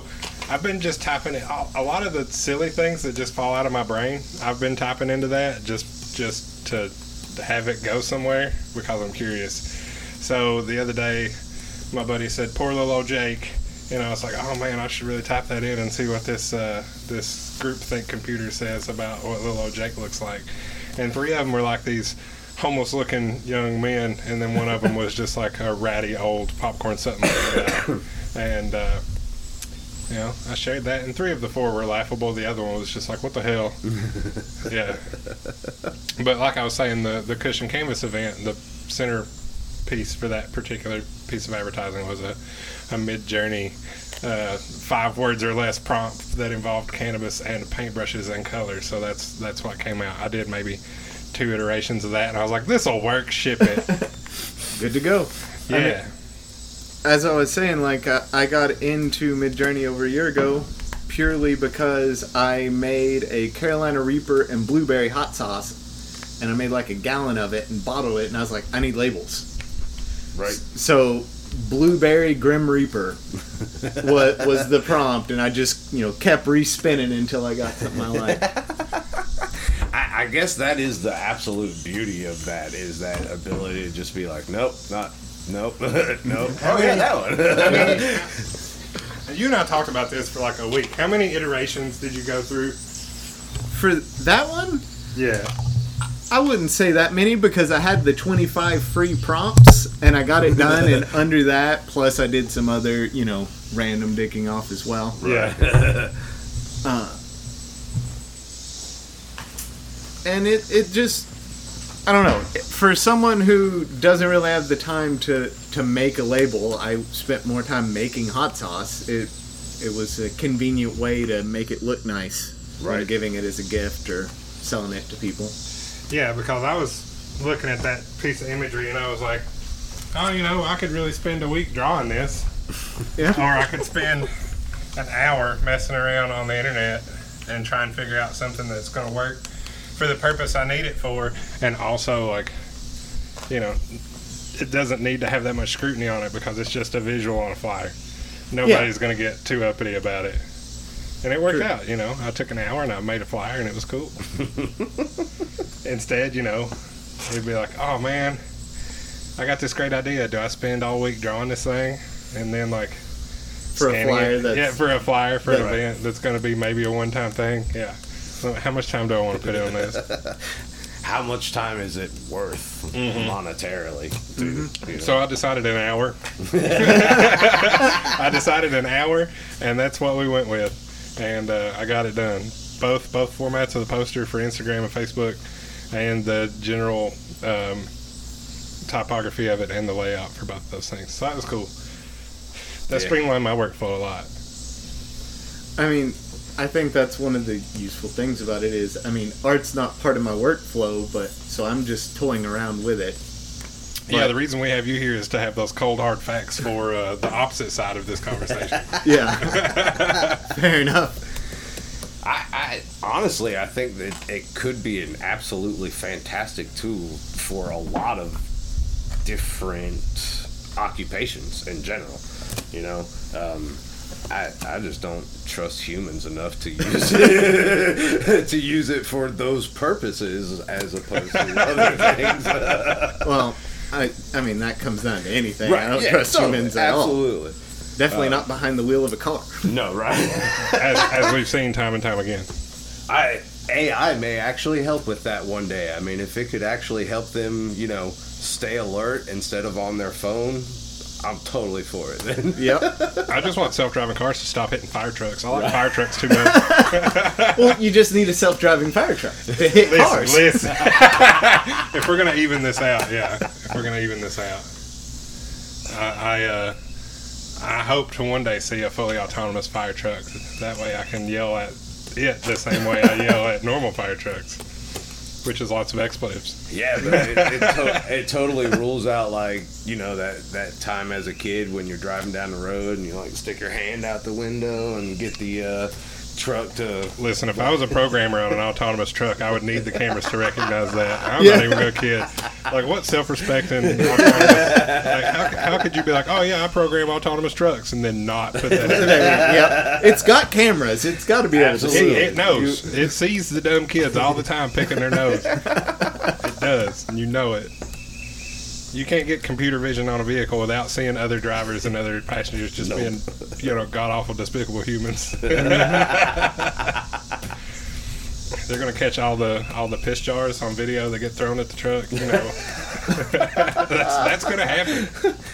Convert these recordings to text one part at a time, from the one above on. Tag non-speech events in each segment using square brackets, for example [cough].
so I've been just typing it. A lot of the silly things that just fall out of my brain, I've been typing into that just just to, have it go somewhere because I'm curious. So the other day, my buddy said, "Poor little old Jake," and I was like, "Oh man, I should really type that in and see what this uh, this groupthink computer says about what little old Jake looks like." And three of them were like these homeless-looking young men, and then one of them was just like a ratty old popcorn something like that. [coughs] And uh, you know, I shared that, and three of the four were laughable. The other one was just like, "What the hell?" [laughs] yeah. But like I was saying, the the cushion canvas event, the center piece for that particular piece of advertising was a a Midjourney. Uh, five words or less prompt that involved cannabis and paintbrushes and colors. So that's that's what came out. I did maybe two iterations of that, and I was like, "This will work. Ship it." [laughs] Good to go. yeah. I mean, as I was saying, like I, I got into Midjourney over a year ago purely because I made a Carolina Reaper and blueberry hot sauce, and I made like a gallon of it and bottled it, and I was like, I need labels. Right. So blueberry Grim Reaper was was the prompt, and I just you know kept respinning until I got something I like. [laughs] I, I guess that is the absolute beauty of that is that ability to just be like, nope, not, nope, [laughs] nope. Oh yeah, that one. [laughs] You and I talked about this for like a week. How many iterations did you go through? For that one, Yeah. I wouldn't say that many because I had the 25 free prompts and I got it done. and [laughs] under that, plus I did some other, you know, random dicking off as well. Yeah. Uh, and it, it just, I don't know. For someone who doesn't really have the time to, to make a label, I spent more time making hot sauce. It, it was a convenient way to make it look nice Right. giving it as a gift or selling it to people. Yeah, because I was looking at that piece of imagery and I was like, oh, you know, I could really spend a week drawing this. [laughs] Yeah. Or I could spend an hour messing around on the internet and try and figure out something that's going to work for the purpose I need it for. And also, like, you know, it doesn't need to have that much scrutiny on it because it's just a visual on a flyer. Nobody's going to get too uppity about it. And it worked True. out, you know. I took an hour and I made a flyer and it was cool. [laughs] Instead, you know, it'd be like, oh man, I got this great idea. Do I spend all week drawing this thing? And then, like, For a flyer it? that's yeah, for a flyer for an Right. event that's going to be maybe a one time thing. Yeah. So how much time do I want to put in on this? [laughs] How much time is it worth monetarily? To, you know? So I decided an hour. [laughs] I decided an hour, and that's what we went with, and uh, I got it done. Both both formats of the poster for Instagram and Facebook, and the general um, typography of it and the layout for both those things. So that was cool. That Yeah. streamlined my workflow a lot. I mean, I think that's one of the useful things about it is, I mean, art's not part of my workflow, but so I'm just toying around with it. yeah, the reason we have you here is to have those cold hard facts for uh, the opposite side of this conversation. [laughs] Yeah, [laughs] fair enough. I, I honestly, I think that it could be an absolutely fantastic tool for a lot of different occupations in general. You know, um, I I just don't trust humans enough to use it [laughs] to use it for those purposes as opposed to other [laughs] things. Well, I, I mean, that comes down to anything. I don't yeah, trust totally, humans at all. Absolutely. Definitely uh, not behind the wheel of a car. No, right. [laughs] as, as we've seen time and time again. I AI may actually help with that one day. I mean, if it could actually help them, you know, stay alert instead of on their phone, I'm totally for it. Then [laughs] Yep. I just want self-driving cars to stop hitting fire trucks. I like fire trucks too much. [laughs] well, you just need a self-driving fire truck to hit listen, cars. listen. [laughs] if we're gonna even this out, yeah. If we're gonna even this out, I, I, uh, I hope to one day see a fully autonomous fire truck. That way, I can yell at it the same way I yell at normal fire trucks. Which is lots of expletives. Yeah, but it, it, to- it totally rules out like you know that that time as a kid when you're driving down the road and you like stick your hand out the window and get the uh, truck to. Listen, if I was a programmer on an autonomous truck, I would need the cameras to recognize that. I'm Yeah. not even a kid. Like, what self-respecting? autonomous- Like, how, how could you be like, oh yeah, I program autonomous trucks, and then not put that? in? [laughs] yeah, it's got cameras. It's got to be able to see it it. knows. It sees the dumb kids all the time picking their nose. It does, and you know it. You can't get computer vision on a vehicle without seeing other drivers and other passengers just No. being, you know, god awful, despicable humans. [laughs] They're gonna catch all the all the piss jars on video that get thrown at the truck. You know, [laughs] that's that's gonna happen.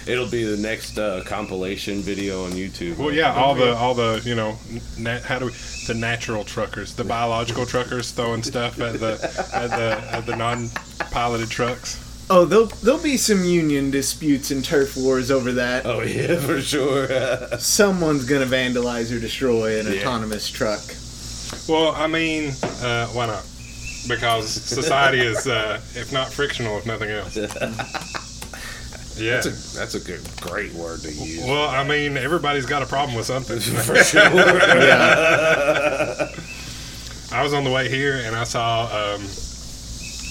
It'll be the next uh, compilation video on YouTube. Well, yeah, all the all the you know, nat, how do we, the natural truckers, the biological truckers throwing stuff at the at the at the non-piloted trucks. Oh, there'll there'll be some union disputes and turf wars over that. Oh yeah, for sure. [laughs] Someone's gonna vandalize or destroy an Yeah. autonomous truck. Well, I mean, uh, why not? Because society is, uh, if not frictional, if nothing else. [laughs] Yeah. That's a that's a good great word to use. Well, I mean, everybody's got a problem with something. [laughs] for sure. Yeah, I was on the way here and I saw. Um,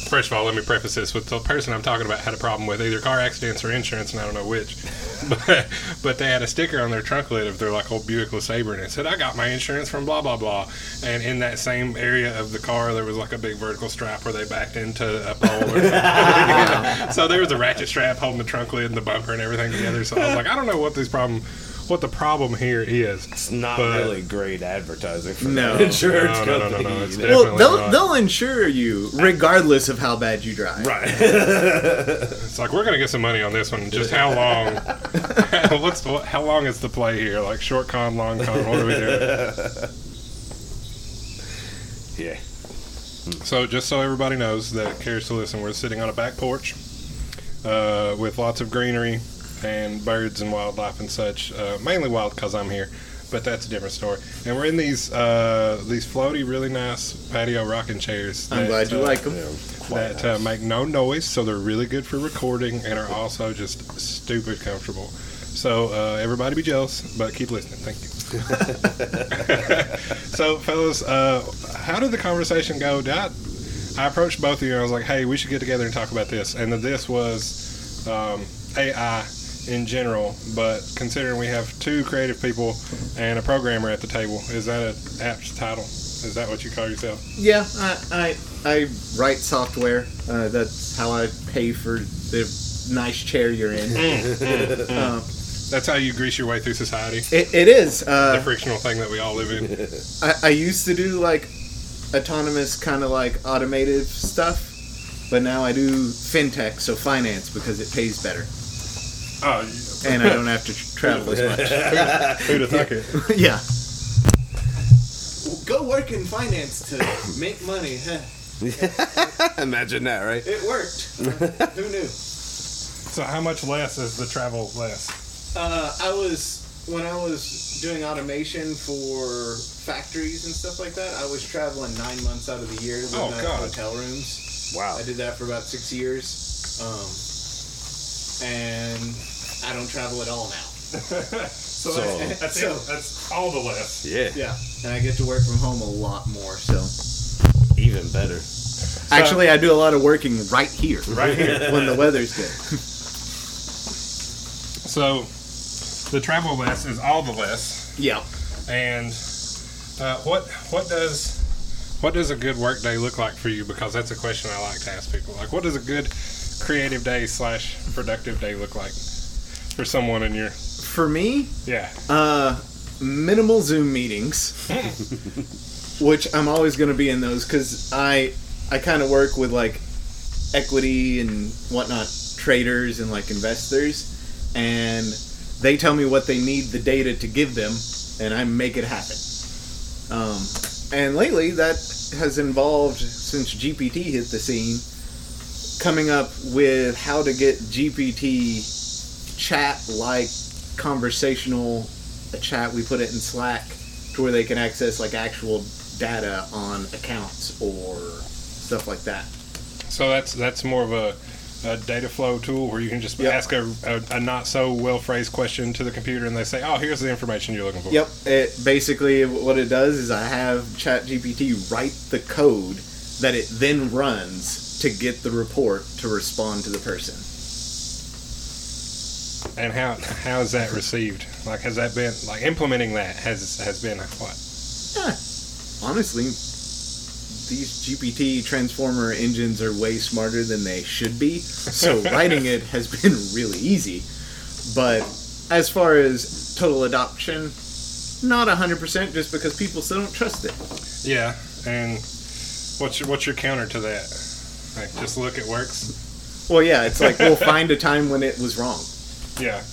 first of all, let me preface this with the person I'm talking about had a problem with either car accidents or insurance, and I don't know which. [laughs] But, but they had a sticker on their trunk lid of their like old Buick LeSabre, and it said, "I got my insurance from blah blah blah." And in that same area of the car, there was like a big vertical strap where they backed into a pole. [laughs] So there was a ratchet strap holding the trunk lid and the bumper and everything together. So I was like, I don't know what this problem, what the problem here is. It's not But- really great advertising for No. the insurance No, no, no, no, company. no, it's well, they'll not. they'll insure you regardless of how bad you drive. Right. [laughs] It's like we're gonna get some money on this one. Just how long? [laughs] [laughs] what's what, how long is the play here? Like short con, long con. What are we doing? yeah. So just so everybody knows that cares to listen, we're sitting on a back porch uh, with lots of greenery and birds and wildlife and such. Uh, mainly wild because I'm here, but that's a different story. And we're in these uh, these floaty, really nice patio rocking chairs. I'm glad you uh, like them. yeah. Quite that uh, nice. make no noise, so they're really good for recording and are also just stupid comfortable. So uh, everybody be jealous, but keep listening. Thank you. [laughs] [laughs] so, fellas, uh, how did the conversation go? Did I, I approached both of you and I was like, "Hey, we should get together and talk about this." And the this was um, AI in general, but considering we have two creative people and a programmer at the table, is that an apt title? Is that what you call yourself? Yeah, I, I I write software. Uh, that's how I pay for the nice chair you're in. [laughs] Um, That's how you grease your way through society. it, it is. the Uh, frictional thing that we all live in. [laughs] I, I used to do like autonomous kind of like automated stuff, but now I do fintech, so finance because it pays better Oh, and I don't have to travel as much. [laughs] who'd have thunk it? [laughs] yeah. Go work in finance to make money. [laughs] Imagine that, right? It worked. Who knew? So, how much less is the travel less? Uh, I was when I was doing automation for factories and stuff like that. I was traveling nine months out of the year, living Oh, out hotel rooms. Wow. I did that for about six years, um, and I don't travel at all now. [laughs] so, So- that's, that's, So- it. that's all the less. Yeah. Yeah, and I get to work from home a lot more. So Even better. actually, I do a lot of working right here, Right here. [laughs] when the weather's good. [laughs] So, the travel less is all the less. Yeah. And uh, what what does what does a good work day look like for you? Because that's a question I like to ask people. Like, what does a good creative day slash productive day look like for someone in your For me, yeah? Uh, minimal Zoom meetings, [laughs] which I'm always going to be in those because I I kind of work with like equity and whatnot traders and like investors, and they tell me what they need the data to give them, and I make it happen. Um, and lately, that has involved since GPT hit the scene, coming up with how to get GPT chat like conversational a chat we put it in slack to where they can access like actual data on accounts or stuff like that So that's that's more of a, a data flow tool where you can just Yep. ask a, a, a not so well phrased question to the computer and they say, "Oh, here's the information you're looking for." Yep. It basically what it does is I have ChatGPT write the code that it then runs to get the report to respond to the person. And how how is that received? Like, has that been like implementing that has has been what? Yeah. Honestly, these GPT transformer engines are way smarter than they should be. So [laughs] writing it has been really easy. But as far as total adoption, not 100% just because people still don't trust it. Yeah, and what's your what's your counter to that? Like, just look, it works. Well, yeah, it's like we'll [laughs] find a time when it was wrong. Yeah.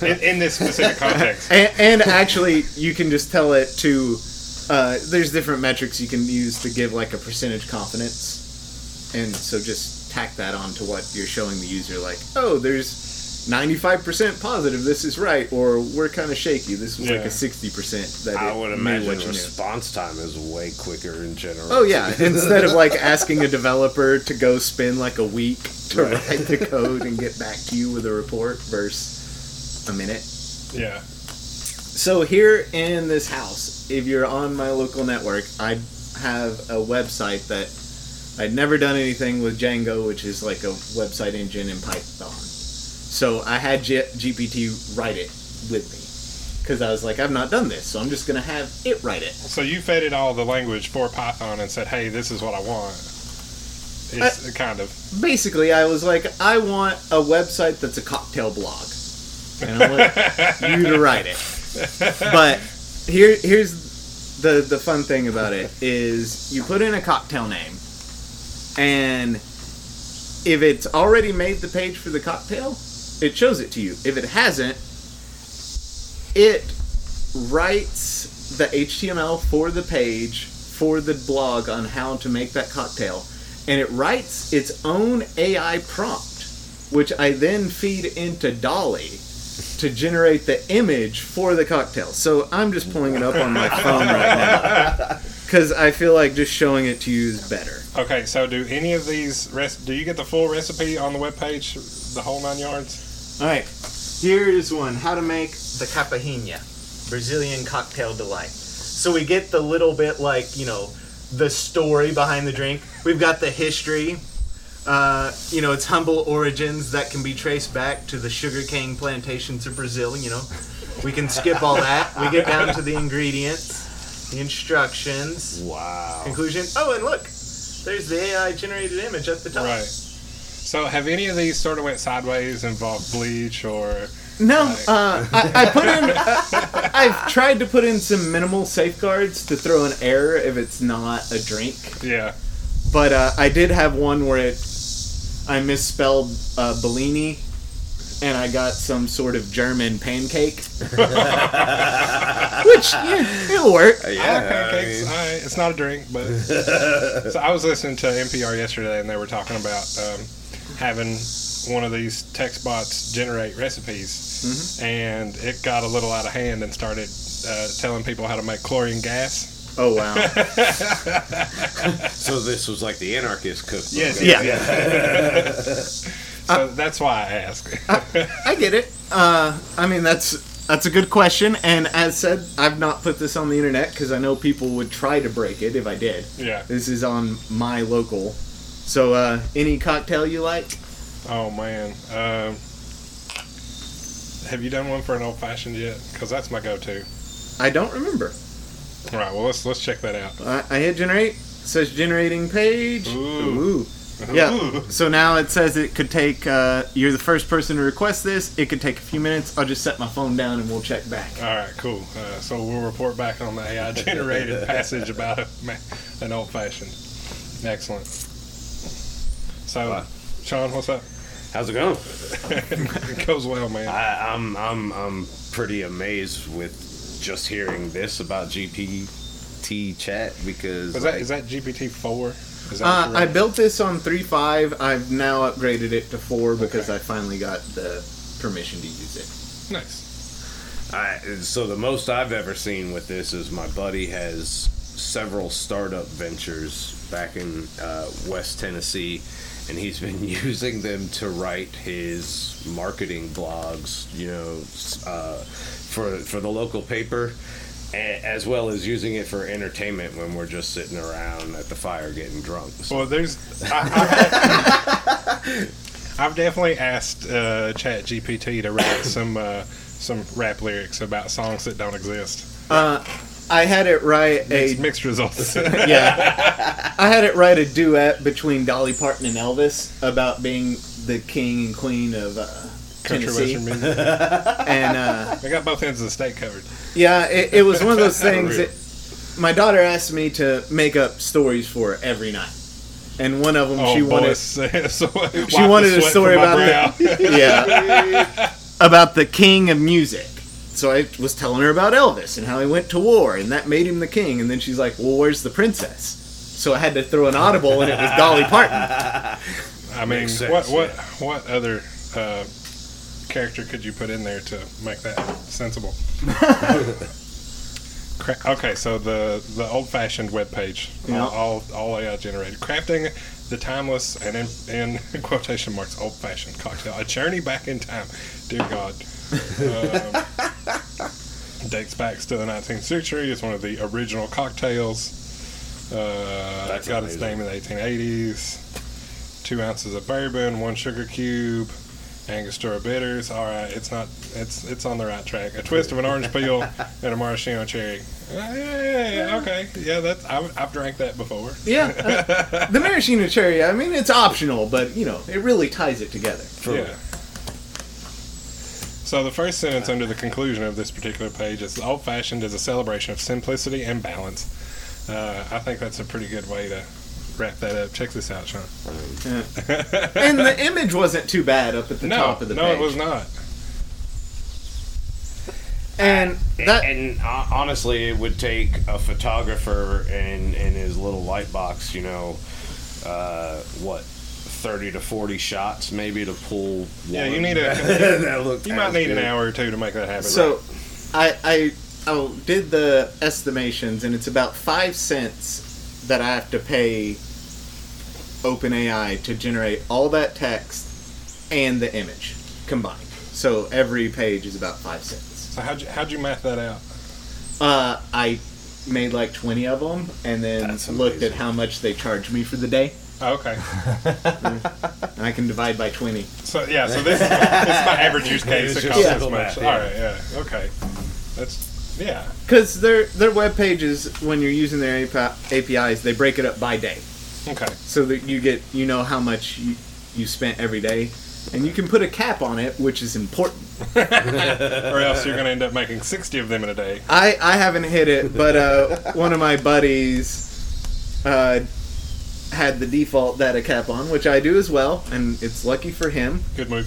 In, in this specific context. [laughs] And, and actually, you can just tell it to. Uh, there's different metrics you can use to give like a percentage confidence, and so just tack that on to what you're showing the user. Like, oh, there's 95% positive this is right, or we're kind of shaky. This was like a 60% that I would imagine what you knew. response time is way quicker in general. Oh yeah, [laughs] instead of like asking a developer to go spend like a week to Right. write the [laughs] code and get back to you with a report versus a minute. Yeah. So here in this house, if you're on my local network, I have a website that I'd never done anything with Django, which is like a website engine in Python. So I had G- GPT write it with me because I was like, I've not done this, so I'm just gonna have it write it. So you fed it all the language for Python and said, "Hey, this is what I want." It's uh, kind of. Basically, I was like, I want a website that's a cocktail blog, and I want you to [laughs] write it. But here, here's the the fun thing about it is you put in a cocktail name, and if it's already made the page for the cocktail, it shows it to you. If it hasn't, it writes the HTML for the page for the blog on how to make that cocktail, and it writes its own AI prompt, which I then feed into DALL-E to generate the image for the cocktail. So I'm just pulling it up on my phone right now [laughs] because I feel like just showing it to you is better. Okay, so do any of these res- do you get the full recipe on the webpage, the whole nine yards? All right, here is one: how to make the caipirinha, Brazilian cocktail delight. So we get the little bit like you know the story behind the drink. We've got the history. Uh, you know, its humble origins that can be traced back to the sugarcane plantations of Brazil. You know, we can skip all that. We get down to the ingredients, the instructions, Wow. conclusion. Oh, and look, there's the AI generated image at the top. Right. So have any of these sort of went sideways, involved bleach or? No, Right. uh, I, I put in. Uh, I've tried to put in some minimal safeguards to throw an error if it's not a drink, Yeah. but uh, I did have one where it I misspelled uh, Bellini, and I got some sort of German pancake, [laughs] which yeah, it'll work. I like Yeah, pancakes. I All right, it's not a drink, but [laughs] so I was listening to NPR yesterday, and they were talking about um, having one of these text bots generate recipes, Mm-hmm. and it got a little out of hand and started uh, telling people how to make chlorine gas. Oh wow! [laughs] so this was like the anarchist cookbook. Yes, Yeah. [laughs] So that's why I ask. I get it. Uh, I mean, that's that's a good question, and as said, I've not put this on the internet because I know people would try to break it if I did. yeah. This is on my local. So, uh, any cocktail you like? Oh man. Um, have you done one for an old fashioned yet? Because that's my go-to. I don't remember. All right. Well, let's let's check that out. I, I hit generate. Says generating page. Ooh. Yeah. So now it says it could take. Uh, you're the first person to request this. It could take a few minutes. I'll just set my phone down and we'll check back. All right, cool. Uh, so we'll report back on the AI generated [laughs] passage about a, an old fashioned. Excellent. So, Wow. Sean, what's up? How's it going? [laughs] it goes well, man. I, I'm I'm I'm pretty amazed with just hearing this about GPT chat because Is that like, is that GPT four? Uh, I built this on 3.5. I've now upgraded it to 4 because I finally got the permission to use it. nice. I, so the most I've ever seen with this is my buddy has several startup ventures back in uh, West Tennessee, and he's been [laughs] using them to write his marketing blogs. You know, uh, for for the local paper. As well as using it for entertainment when we're just sitting around at the fire getting drunk. So Well, there's. I, I've, [laughs] I've definitely asked uh, Chat GPT to write some uh, some rap lyrics about songs that don't exist. Uh, I had it write a Mixed, results. [laughs] yeah. [laughs] I had it write a duet between Dolly Parton and Elvis about being the king and queen of uh, Country Tennessee, western music. [laughs] and uh, I got both ends of the state covered. yeah, it, it was one of those things that my daughter asked me to make up stories for her every night, and one of them Oh, she wanted so, she wanted a story about the yeah about the king of music. So I was telling her about Elvis and how he went to war and that made him the king. And then she's like, "Well, where's the princess?" So I had to throw an audible, and it was Dolly Parton. [laughs] I mean, sense, what what yeah. what other uh, character could you put in there to make that sensible? [laughs] Okay, so the the old fashioned web page, Yeah. all, all all AI generated, crafting the timeless and in, in quotation marks old fashioned cocktail, a journey back in time. Dear God. Um, [laughs] dates back to the 19th century. It's one of the original cocktails. Uh, That's got its name in the 1880s. Two ounces of bourbon, one sugar cube, Angostura bitters. All right, it's not. It's it's on the right track. A twist of an orange peel [laughs] and a maraschino cherry. Uh, yeah, yeah, yeah, okay, yeah. That's I've, I've drank that before. Yeah, uh, the maraschino cherry. I mean, it's optional, but you know, it really ties it together. Yeah. So the first sentence under the conclusion of this particular page is old fashioned is a celebration of simplicity and balance. Uh, I think that's a pretty good way to wrap that up. Check this out, Sean. And the image wasn't too bad up at the no, top of the no, page. No, it was not. And that and uh, honestly, it would take a photographer in in his little light box, you know, uh, what thirty to forty shots maybe to pull. Yeah, you need a- [laughs] [laughs] that looked You might as need an hour or two to make that happen. so, I I I did the estimations, and it's about five cents that I have to pay OpenAI to generate all that text and the image combined. So every page is about five cents. So how'd you how'd you math that out? Uh, I made like twenty of them, and then looked at how much they charged me for the day, Oh, okay. [laughs] and I can divide by twenty. So yeah, so this is my, this is my average use case. It's It just costs this simple much. yeah. All right, yeah, okay. That's yeah. Because their their web pages, when you're using their API, APIs, they break it up by day, Okay. so that you get you know how much you, you spent every day, and you can put a cap on it, which is important. [laughs] Or else you're gonna end up making sixty of them in a day. I I haven't hit it, but uh, one of my buddies uh, had the default data cap on, which I do as well, and it's lucky for him Good move.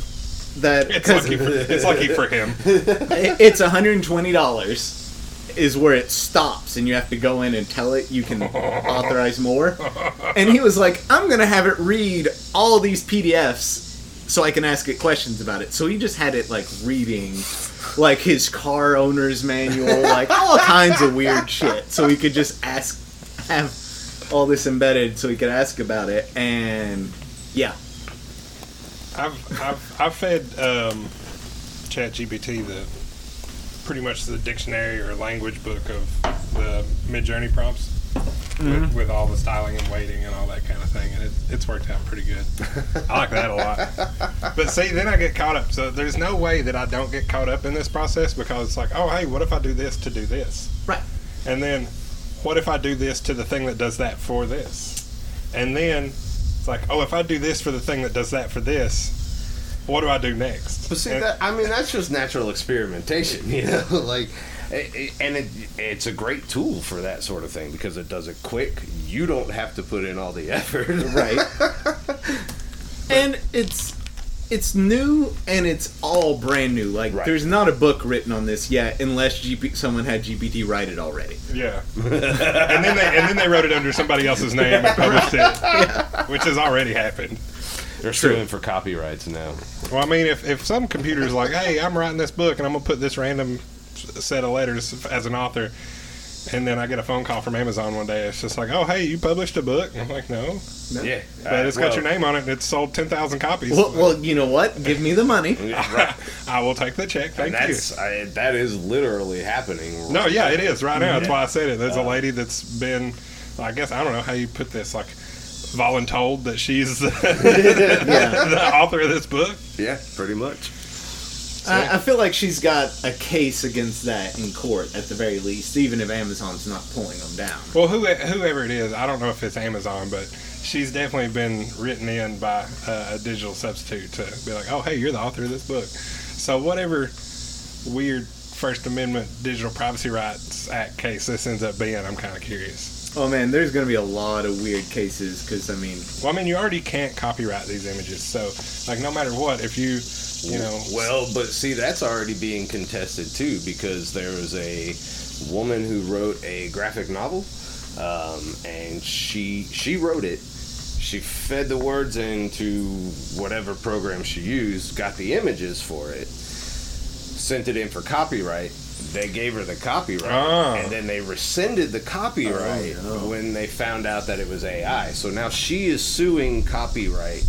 that It's lucky for it's lucky for him. [laughs] it's $120 is where it stops and you have to go in and tell it you can authorize more and he was like i'm gonna have it read all these pdfs so i can ask it questions about it so he just had it like reading like his car owner's manual like all kinds of weird shit so he could just ask have all this embedded so he could ask about it and yeah I've I've I've fed um, ChatGPT the pretty much the dictionary or language book of the Midjourney prompts with, with all the styling and weighting and all that kind of thing, and it, it's worked out pretty good. I like that a lot. [laughs] But see, then I get caught up. So there's no way that I don't get caught up in this process because it's like, oh hey, what if I do this to do this? right And then, what if I do this to the thing that does that for this? And then, it's like, oh, if I do this for the thing that does that for this, what do I do next? But see, And- that, I mean, that's just natural experimentation, [laughs] you know. like, i- i- and it, it's a great tool for that sort of thing because it does it quick. You don't have to put in all the [laughs] effort, right [laughs] and it's it's new and it's all brand new like Right. there's not a book written on this yet unless GP, someone had gpt write it already yeah. [laughs] and then they and then they wrote it under somebody else's name and published it, [laughs] which has already happened. They're suing for copyrights now. Well, I mean, if, if some computer's like, hey, I'm writing this book and I'm gonna put this random set of letters as an author, And then I get a phone call from Amazon one day. It's just like, oh, hey, you published a book? And I'm like, no. Yeah, But it's got well, your name on it and it's sold 10,000 copies. Well, well, you know what? Give me the money. [laughs] right. [laughs] I will take the check. Thank And you. that's I, that is literally happening. No, yeah, it is right now. That's why I said it. There's a uh, lady that's been, I guess, I don't know how you put this, like, voluntold that she's the, [laughs] Yeah. the author of this book. Yeah, pretty much. I, I feel like she's got a case against that in court at the very least, even if Amazon's not pulling them down. Well, who, whoever it is, I don't know if it's Amazon, but she's definitely been written in by uh, a digital substitute to be like, oh, hey, you're the author of this book. So whatever weird First Amendment Digital Privacy Rights Act case this ends up being, I'm kind of curious. Oh man, there's going to be a lot of weird cases because I mean, Well, I mean, you already can't copyright these images, so like no matter what, if you, you know, Well, but see, that's already being contested too because there was a woman who wrote a graphic novel, um, and she she wrote it. She fed the words into whatever program she used, got the images for it, sent it in for copyright. They gave her the copyright, Ah. and then they rescinded the copyright Oh, no. when they found out that it was AI. So now she is suing copyright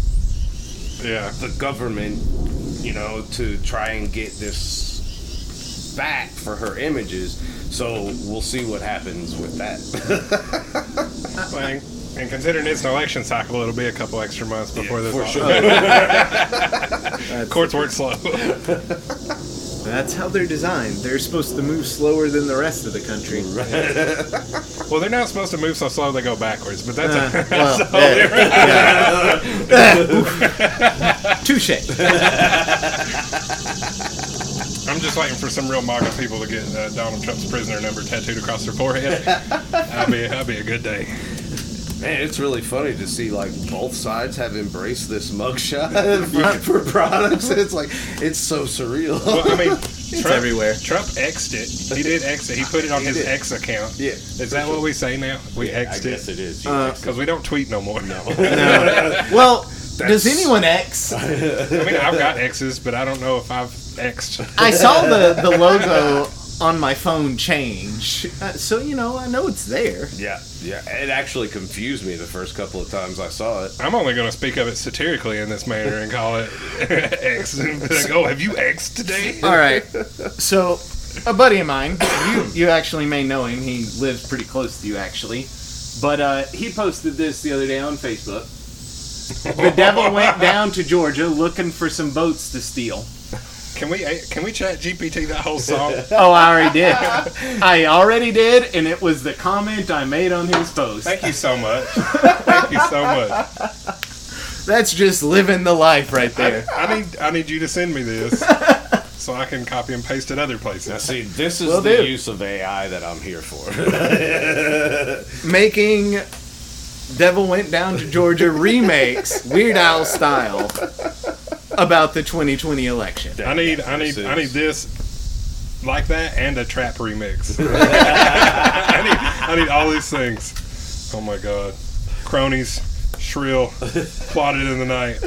yeah. the government, you know, to try and get this back for her images. So we'll see what happens with that. [laughs] Well, and considering it's an election cycle, it'll be a couple extra months before this. for sure. that's, [laughs] [laughs] Courts work slow. That's how they're designed. They're supposed to move slower than the rest of the country. well, they're not supposed to move so slow they go backwards, but that's uh, a, well, that's yeah. [laughs] Touche. [laughs] I'm just waiting for some real MAGA people to get uh, Donald Trump's prisoner number tattooed across their forehead. that'll be that'll be a good day. Man, it's really funny to see like both sides have embraced this mugshot [laughs] for, for products. It's like it's so surreal. Well, I mean, [laughs] It's Trump, everywhere. Trump X'd it. He did X it. He put it on He his did. X account. yeah, Is that what we say now? We I X'd guess it it is. Uh, because we don't tweet no more. no. [laughs] No. Well, does That's- anyone X? I mean, I've got X's, but I don't know if I've X'd. I saw the the logo on my phone change, uh, so you know I know it's there. Yeah, yeah. It actually confused me the first couple of times I saw it. I'm only going to speak of it satirically in this manner and call it [laughs] X. And like, oh, have you X today? [laughs] All right. So, a buddy of mine, you you actually may know him. He lives pretty close to you, actually. But uh, he posted this the other day on Facebook. The devil went down to Georgia looking for some boats to steal. Can we can we chat GPT that whole song? [laughs] Oh, I already did. [laughs] I already did, and it was the comment I made on his post. Thank you so much. [laughs] Thank you so much. That's just living the life right there. I need I need you to send me this so I can copy and paste it other Now, places. see, this is Will the do. use of AI that I'm here for. Making Devil Went Down to Georgia remakes, Weird Al style, about the 2020 election. I need I need I need this like that and a trap remix. [laughs] I need I need all these things. Oh my god. Cronies, shrill, plotted in the night.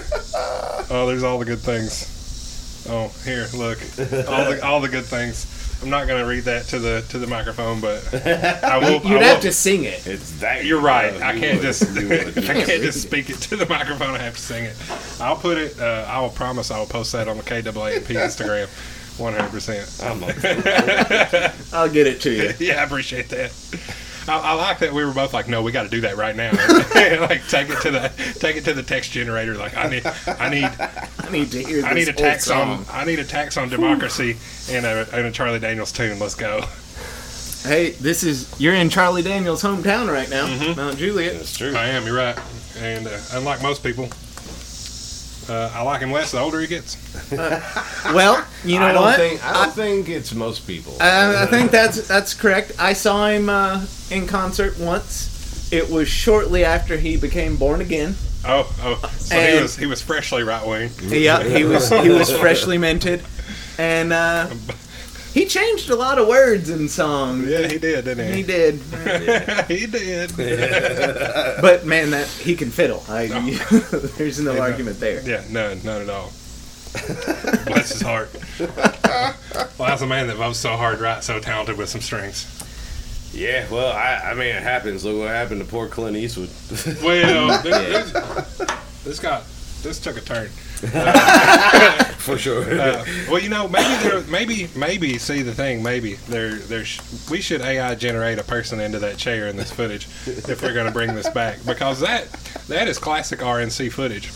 Oh, there's all the good things. Oh, here, look. All the all the good things. I'm not gonna read that to the to the microphone, but [laughs] I will. You'd I will, have to sing it. It's that. You're right. uh, [laughs] I can't would. just I can't just speak it to the microphone. I have to sing it. I'll put it. Uh, I will promise. I will post that on the KAAP Instagram. 100. percent I'm like, [laughs] I'll get it to you. Yeah, I appreciate that. I, I like that we were both like, no, we got to do that right now. [laughs] like take it to the take it to the text generator. Like I need I need [laughs] I need to hear this I need a tax song. on I need a tax on democracy and a, and a Charlie Daniels tune. Let's go. Hey, this is you're in Charlie Daniels' hometown right now, Mm-hmm. Mount Juliet. That's true. I am. You're right. And uh, unlike most people, uh, I like him less the older he gets. [laughs] Well, you know I don't what? think I don't think it's most people. I, I think that's that's correct. I saw him uh, in concert once. It was shortly after he became born again. Oh, oh. So he was he was freshly right wing. Yeah, he was he was [laughs] freshly minted, and uh, he changed a lot of words in songs. Yeah, he did, didn't He he? did, [laughs] he did. but man, that he can fiddle. I, [laughs] there's no Yeah. argument there. Yeah, none, none at all. [laughs] Bless his heart. well, that's a man that votes so hard, right? So talented with some strings. Yeah, well, I, I mean, it happens. Look what happened to poor Clint Eastwood. Well, this, this, this got this took a turn. [laughs] For sure. Uh, well, you know, maybe there, maybe, maybe. See the thing, maybe there, there. Sh- we should AI generate a person into that chair in this footage if we're going to bring this back because that, that is classic RNC footage.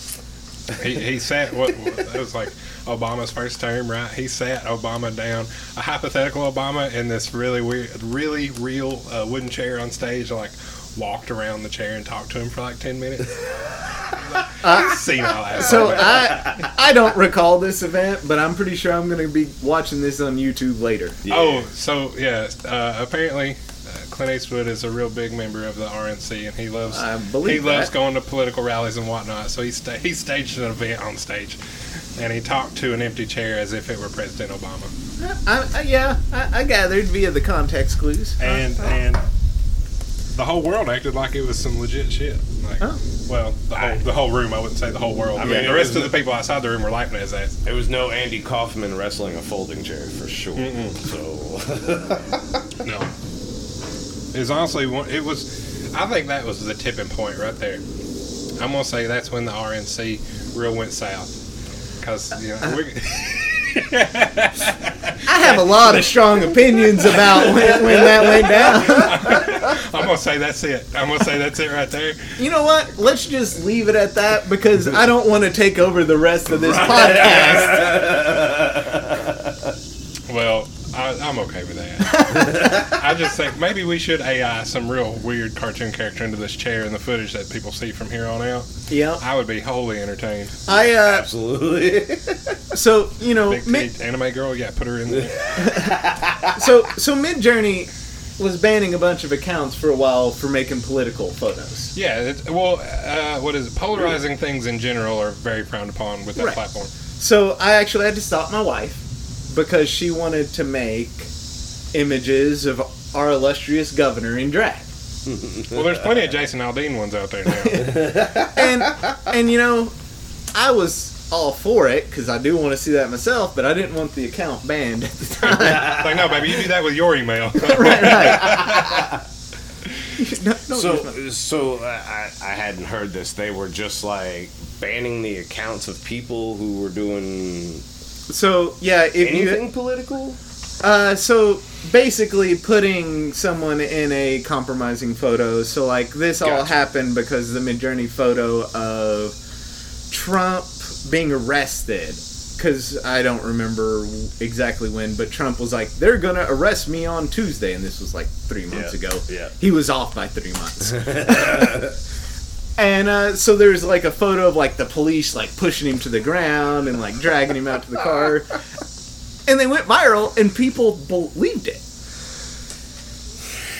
He, he sat what it was like Obama's first term, right? He sat Obama down, a hypothetical Obama, in this really weird, really real uh, wooden chair on stage, like walked around the chair and talked to him for like ten minutes. [laughs] [laughs] Senile ass. So I I don't recall this event, but I'm pretty sure I'm going to be watching this on YouTube later. Yeah. Oh, so yeah. Uh, apparently, uh, Clint Eastwood is a real big member of the RNC, and he loves I believe he loves going to political rallies and whatnot. So he sta- he staged an event on stage, and he talked to an empty chair as if it were President Obama. I, I, yeah, I, I gathered via the context clues. And and the whole world acted like it was some legit shit. Like, Oh. well, the whole the whole room. I wouldn't say the whole world. I mean, mean, it the rest of the people outside the room were laughing at his ass. There was no Andy Kaufman wrestling a folding chair for sure. So [laughs] [laughs] No. It was honestly one. It was. I think that was the tipping point right there. I'm gonna say that's when the RNC real went south. Cause you know, we, [laughs] I have a lot of strong opinions about when, when that went down. [laughs] I'm gonna say that's it. I'm gonna say that's it right there. You know what? Let's just leave it at that because I don't want to take over the rest of this podcast. [laughs] Well, I, I'm okay with that. [laughs] I just think maybe we should AI some real weird cartoon character into this chair in the footage that people see from here on out. Yeah, I would be wholly entertained. I uh, absolutely. [laughs] so you know, Big mid, anime girl, yeah, put her in there. [laughs] so so Midjourney was banning a bunch of accounts for a while for making political photos. Yeah, it, well, uh, what is it? Polarizing things in general are very frowned upon with that Right. platform. So I actually had to stop my wife because she wanted to make images of our illustrious governor in drag. Well, there's plenty of Jason Aldean ones out there now. [laughs] and and you know, I was all for it because I do want to see that myself, but I didn't want the account banned at the time. [laughs] like, no, baby, you do that with your email. [laughs] right, right. no, don't so so uh, I I hadn't heard this. They were just like banning the accounts of people who were doing so yeah, if you anything you political. uh, so basically putting someone in a compromising photo. So like this all happened because the Midjourney photo of Trump being arrested. Because I don't remember exactly when, but Trump was like, "They're gonna arrest me on Tuesday," and this was like three months Yeah, ago. yeah. he was off by three months. [laughs] [laughs] and uh, so there's like a photo of like the police like pushing him to the ground and like dragging him out to the car, [laughs] and they went viral, and people believed it.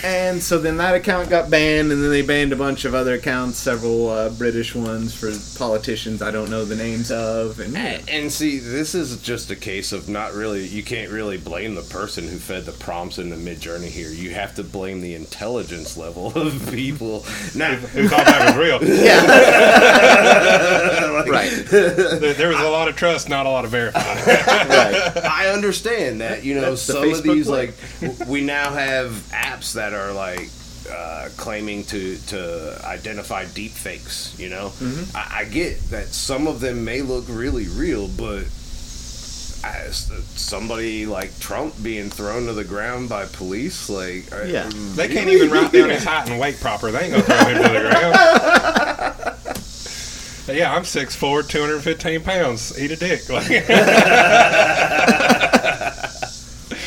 And so then that account got banned, and then they banned a bunch of other accounts, several uh, British ones for politicians I don't know the names of, and yeah. And see, this is just a case of not really. You can't really blame the person who fed the prompts in the Midjourney here. You have to blame the intelligence level of [laughs] people. Now, Who thought that was real? yeah, [laughs] right, There, there was a lot of trust, not a lot of verifying. right. I understand that. You know, That's the some of these way. like w- we now have apps that are like uh, claiming to to identify deep fakes. You know, Mm-hmm. I, I get that some of them may look really real, but. As somebody like Trump being thrown to the ground by police, like uh, Yeah. They can't even write down his height [laughs] and weight proper. They ain't gonna throw him to the ground. [laughs] Yeah, I'm 6'4", 215 pounds. Eat a dick. Like, [laughs]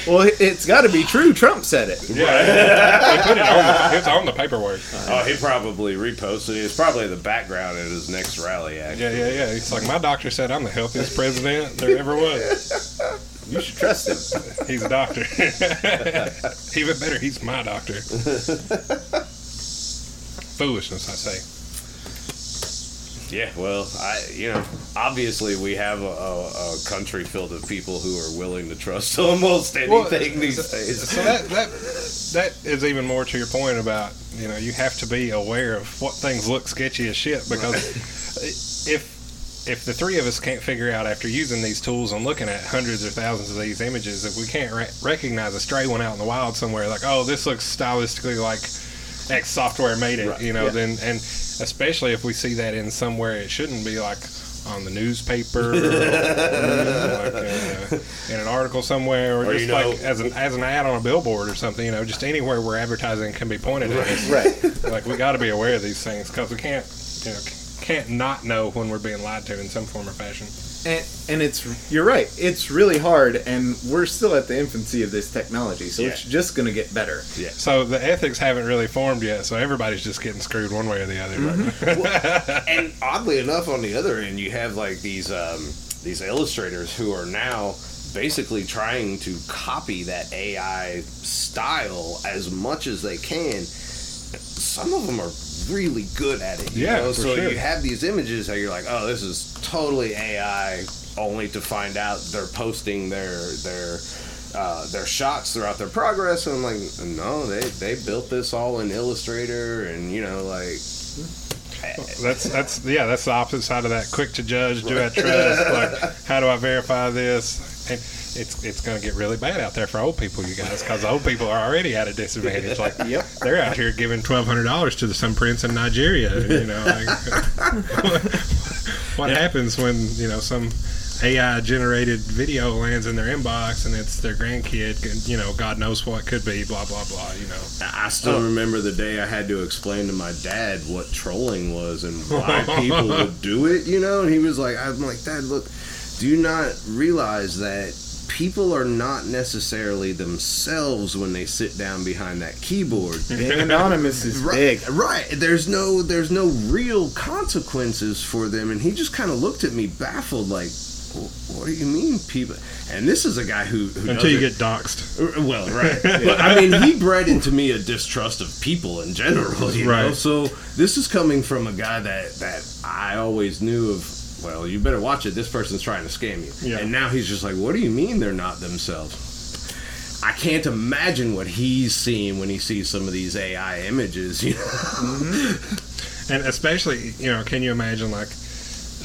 Well, it's got to be true. Trump said it. yeah, [laughs] they put it on. The, it's on the paperwork. Oh, he probably reposted it. It's probably the background at his next rally. Actually, Yeah, yeah, yeah. It's like my doctor said I'm the healthiest president there ever was. [laughs] You should trust him. [laughs] He's a doctor. Even better, he's my doctor. Foolishness, I say. Yeah, well, I you know, obviously we have a, a, a country filled with people who are willing to trust [laughs] almost anything these days. So that that that is even more to your point about you know you have to be aware of what things look sketchy as shit because if if the three of us can't figure out after using these tools and looking at hundreds or thousands of these images, if we can't re- recognize a stray one out in the wild somewhere, like oh this looks stylistically like X software made it, Right, you know, yeah. then and especially if we see that in somewhere it shouldn't be like on the newspaper, or, [laughs] like uh, in an article somewhere, or, Or, just you know- like as an as an ad on a billboard or something, you know, just anywhere where advertising can be pointed at us. Right. [laughs] Like we got to be aware of these things because we can't, you know, can't not know when we're being lied to in some form or fashion. And, and it's you're right. It's really hard, and we're still at the infancy of this technology, so Yeah. it's just going to get better. yeah So the ethics haven't really formed yet. So everybody's just getting screwed one way or the other. [laughs] and oddly enough, on the other end, you have like these um, these illustrators who are now basically trying to copy that AI style as much as they can. Some of them are really good at it. You Yeah, know? so sure. you have these images that you're like, oh, this is totally AI, only to find out they're posting their their. Uh, their shots throughout their progress, and I'm like, no, they they built this all in Illustrator, and you know, like, That's that's yeah, that's the opposite side of that. Quick to judge, do I trust? [laughs] Like, how do I verify this? And it's it's going to get really bad out there for old people, you guys, because old people are already at a disadvantage. Like, Yep. they're out here giving twelve hundred dollars to the some prince in Nigeria. You know, like, [laughs] what happens when you know some AI generated video lands in their inbox and it's their grandkid? and, You know, God knows what could be. Blah blah blah. You know. I still remember the day I had to explain to my dad what trolling was and why people would do it, you know? And he was like, I'm like, Dad, look, do not realize that people are not necessarily themselves when they sit down behind that keyboard? Being [laughs] anonymous is Right, big. right. There's no there's no real consequences for them, and he just kind of looked at me baffled, like, "What do you mean, people?" And this is a guy who, who Until you doesn't- get doxxed. Well, right. [laughs] But I mean, he bred into me a distrust of people in general, you know. Right. So this is coming from a guy that that I always knew of. Well, you better watch it. This person's trying to scam you. Yeah. And now he's just like, "What do you mean they're not themselves?" I can't imagine what he's seeing when he sees some of these AI images. [laughs] You know. and especially you know can you imagine like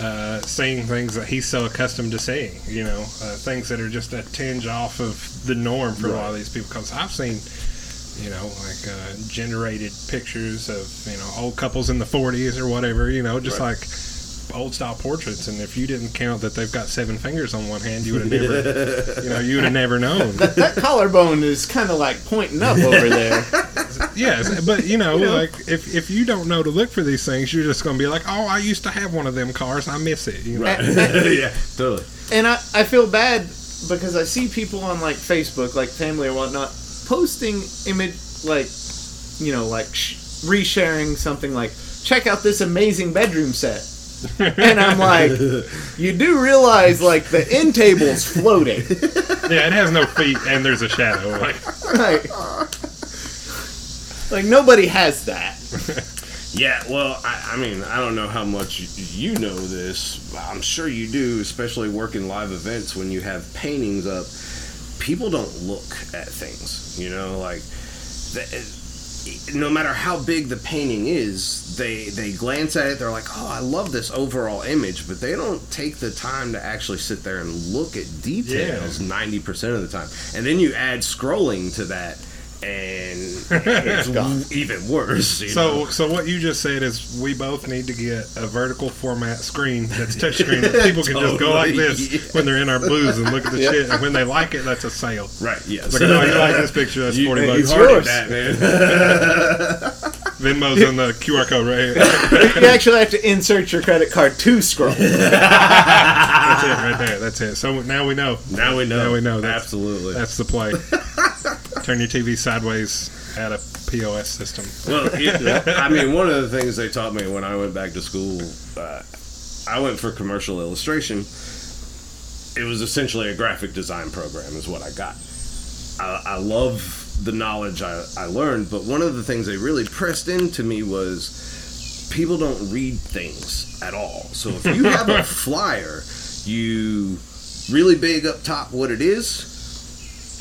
uh, seeing things that he's so accustomed to seeing you know uh, things that are just a tinge off of the norm for a lot of these people because i've seen you know like uh, generated pictures of you know old couples in the 40s or whatever you know just like old style portraits and if you didn't count that they've got seven fingers on one hand you would have never [laughs] you know you would have never known That collarbone is kind of like pointing up over there. [laughs] Yes, but you know, know? like if, if you don't know to look for these things, you're just going to be like, oh, I used to have one of them cars. I miss it. You know? [laughs] yeah, totally. and I, I feel bad because I see people on like Facebook, like family or whatnot, posting image like, you know, like sh- resharing something like, check out this amazing bedroom set. [laughs] and I'm like, you do realize like the end table's floating, [laughs] Yeah, it has no feet and there's a shadow. Like, [laughs] right? Like nobody has that. Yeah, well, I, I mean, I don't know how much you know this. I'm sure you do, especially working live events when you have paintings up. People don't look at things, you know, like the, no matter how big the painting is, they they glance at it. They're like, "Oh, I love this overall image," but they don't take the time to actually sit there and look at details ninety percent of the time. And then you add scrolling to that, and [laughs] it's gone. even worse. you so, know? so what you just said is we both need to get a vertical format screen that's touchscreen that [laughs] people can just go like this Totally, when they're in our blues and look at the Yep. shit. And when they like it, that's a sale. Right. Yes. Like, oh, you like [laughs] this picture? That's You, forty you bucks. heard yours. that, man. Venmo's on the QR code right here. You actually have to insert your credit card to scroll. That's it right there. That's it. So now we know. now we know. Now we know. That's, Absolutely. That's the play. Turn your TV sideways at a POS system. well, [laughs] yeah, I mean, one of the things they taught me when I went back to school, uh, I went for commercial illustration. It was essentially a graphic design program, is what I got. I, I love the knowledge I, I learned, but one of the things they really pressed into me was people don't read things at all. So if you have a [laughs] flyer, you really big up top what it is,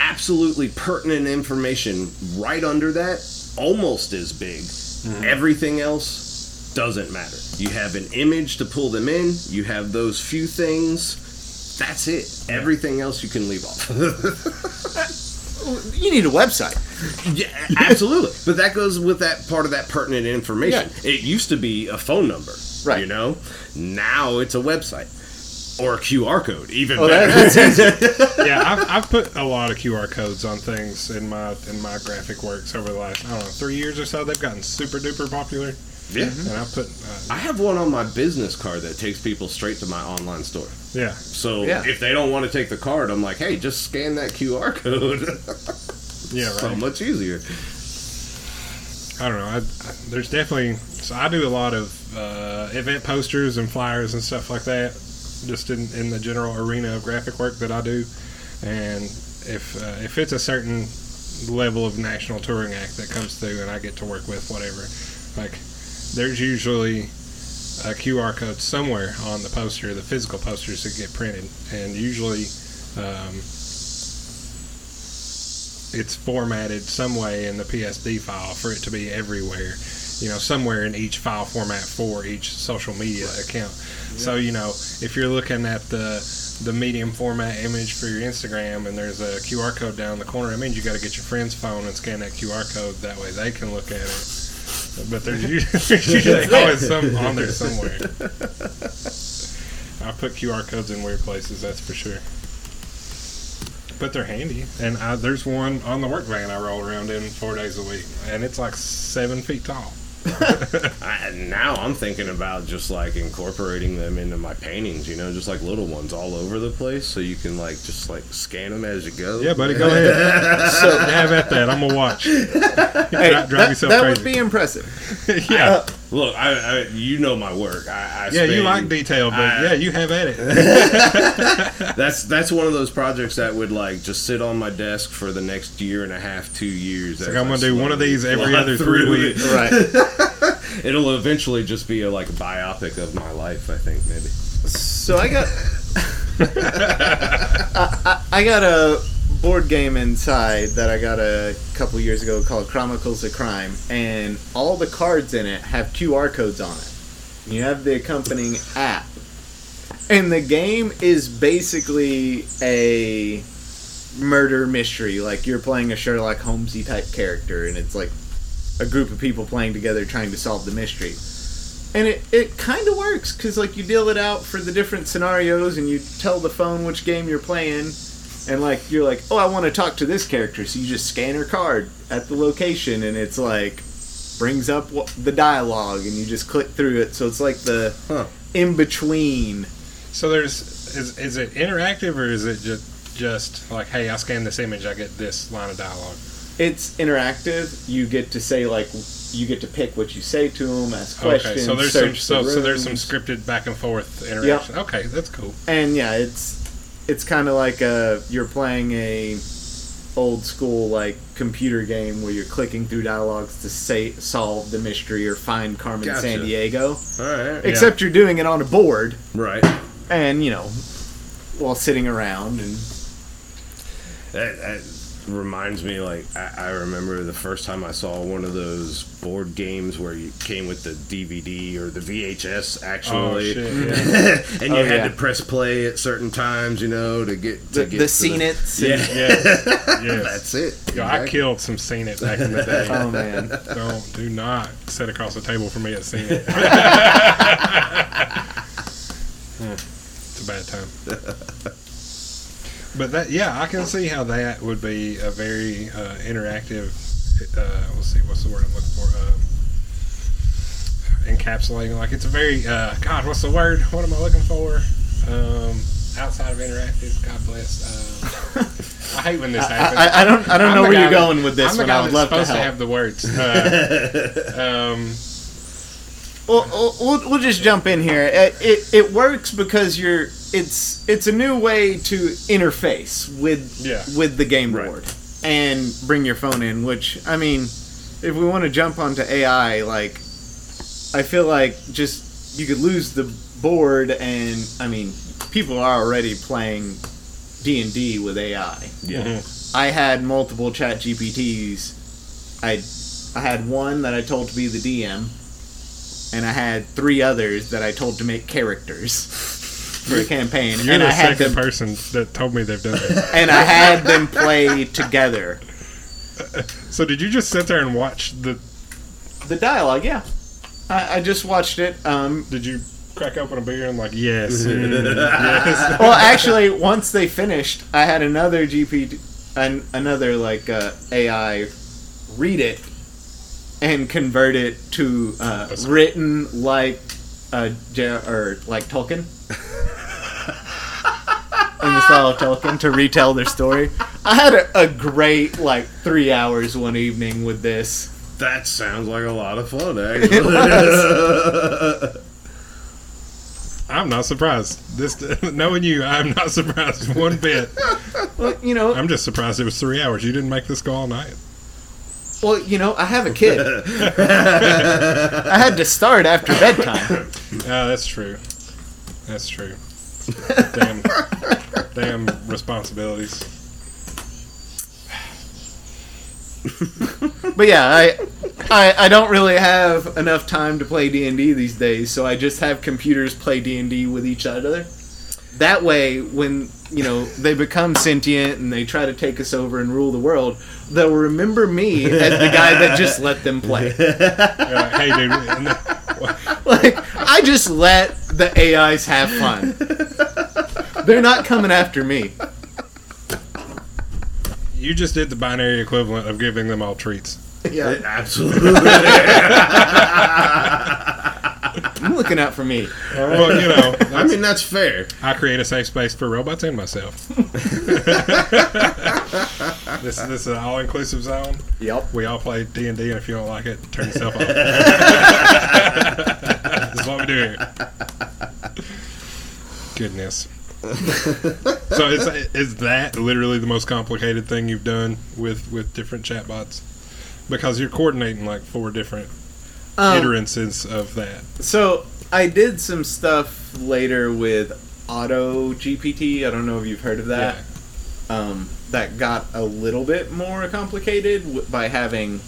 absolutely pertinent information right under that, almost as big. Mm-hmm. Everything else, doesn't matter. You have an image to pull them in. You have those few things. That's it. Everything else you can leave off. You need a website. yeah, absolutely. But that goes with that part of that pertinent information. Yeah. It used to be a phone number, Right. You know, now it's a website or a QR code. Even Oh, better. that, that's easy. [laughs] yeah, I've, I've put a lot of QR codes on things in my in my graphic works over the last I don't know three years or so. They've gotten super duper popular, yeah. and I put uh, I have one on my business card that takes people straight to my online store. yeah So Yeah. if they don't want to take the card, I'm like, hey, just scan that QR code. [laughs] yeah so much easier. I don't know. I, I, there's definitely so I do a lot of uh, event posters and flyers and stuff like that, just in, in the general arena of graphic work that I do. And if uh, if it's a certain level of national touring act that comes through and I get to work with whatever, like there's usually a QR code somewhere on the poster, the physical posters that get printed, and usually. Um, it's formatted some way in the PSD file for it to be everywhere, you know, somewhere in each file format for each social media account. So, you know, if you're looking at the the medium format image for your Instagram and there's a QR code down the corner, it means you got to get your friend's phone and scan that QR code. That way they can look at it. But there's [laughs] usually, there's usually always some on there somewhere. I put QR codes in weird places, that's for sure. But they're handy, and I, there's one on the work van I roll around in four days a week, and it's like seven feet tall. [laughs] I, now I'm thinking about just like incorporating them into my paintings, you know, just like little ones all over the place, so you can like just like scan them as you go. Yeah, buddy, go ahead. so have at that. I'm gonna watch. [laughs] Hey, drive that, yourself that crazy. would be impressive. [laughs] yeah, uh, Look, I, I you know my work. I, I yeah, you like detail, but I- yeah, you have at it. [laughs] That's that's one of those projects that would like just sit on my desk for the next year and a half, two years. Like I'm gonna do one of these every other three through it. weeks. [laughs] Right. [laughs] It'll eventually just be a like biopic of my life. I think maybe. So I got I, I, I got a board game inside that I got a couple years ago called Chronicles of Crime, and all the cards in it have QR codes on it. You have the accompanying app, and the game is basically a murder mystery. Like you're playing a Sherlock Holmesy type character, and it's like a group of people playing together trying to solve the mystery and it, it kind of works because like you deal it out for the different scenarios and you tell the phone which game you're playing and like you're like oh i want to talk to this character so you just scan her card at the location and it's like brings up the dialogue and you just click through it so it's like the Huh. in between So there's is is it interactive or is it just just like hey I scan this image I get this line of dialogue? it's interactive you get to say like you get to pick what you say to them ask questions Okay, so there's some search so, the so there's some scripted back and forth interaction. Okay, that's cool. and yeah, it's it's kind of like a you're playing a old school like computer game where you're clicking through dialogues to say solve the mystery or find Carmen Gotcha. Sandiego. All right. Except you're doing it on a board Right. and you know while sitting around and That, that reminds me, like I, I remember the first time I saw one of those board games where you came with the DVD or the VHS Oh actually, shit! [laughs] Yeah. and you Oh, had yeah. to press play at certain times, you know, to get to the, get the to scene it. Yeah, yeah. [laughs] Yes. that's it. Yo, I killed some Scene It back in the day. [laughs] Oh man. Don't do not sit across the table from me at Scene It. Hmm, it's a bad time. But that, yeah, I can see how that would be a very uh, interactive. Uh, let's see, what's the word I'm looking for? Um, encapsulating. Like it's a very uh, God. What's the word? What am I looking for? Um, outside of interactive. God bless. Um, I hate when this [laughs] happens. I, I don't I don't I'm know where you're that- going with this I'm the guy I would that's love to supposed to, help. have the words. Uh, [laughs] um, Well, we'll, we'll, we'll just jump in here. It, it, it works because you're it's it's a new way to interface with Yeah. with the game Right. board and bring your phone in. Which I mean, if we want to jump onto AI, like I feel like just you could lose the board, and I mean, people are already playing D and D with AI. Yeah. mhm. I had multiple ChatGPTs. I I had one that I told to be the DM, and I had three others that I told to make characters [laughs] for a campaign, You're and the I had second them person that told me they've done this. [laughs] and I had them play together. [laughs] so did you just sit there and watch the? The dialogue, yeah. I, I just watched it. Um, Did you crack open a beer and like yes, [laughs] mm, yes? well, actually, once they finished, I had another GPT, an, another like uh, AI, read it and convert it to uh, written like uh, J- or like Tolkien. [laughs] In the style of Tolkien to retell their story. I had a, a great like three hours one evening with this. That sounds like a lot of fun, eh? [laughs] It actually. I'm not surprised. This [laughs] knowing you, I'm not surprised one bit. Well, you know, I'm just surprised it was three hours. You didn't make this go all night. well, you know, I have a kid. I had to start after bedtime. Yeah, that's true. That's true. [laughs] damn, damn responsibilities. [laughs] But yeah, I, I I don't really have enough time to play D and D these days, so I just have computers play D and D with each other. That way, when you know they become sentient and they try to take us over and rule the world, they'll remember me as the guy that just let them play. [laughs] Uh, hey, [laughs] dude. Like I just let the AIs have fun. They're not coming after me. You just did the binary equivalent of giving them all treats. Yeah, Absolutely. [laughs] I'm looking out for me. Well, you know, [laughs] I mean, that's fair. I create a safe space for robots and myself. [laughs] this, this is an all-inclusive zone. Yep. We all play D and D, and if you don't like it, turn yourself off. [laughs] That's what we do here. Goodness. so is is that literally the most complicated thing you've done with with different chatbots? Because you're coordinating like four different Um, iterances of that. So I did some stuff later with AutoGPT. I don't know if you've heard of that. Um, that got a little bit more complicated by having.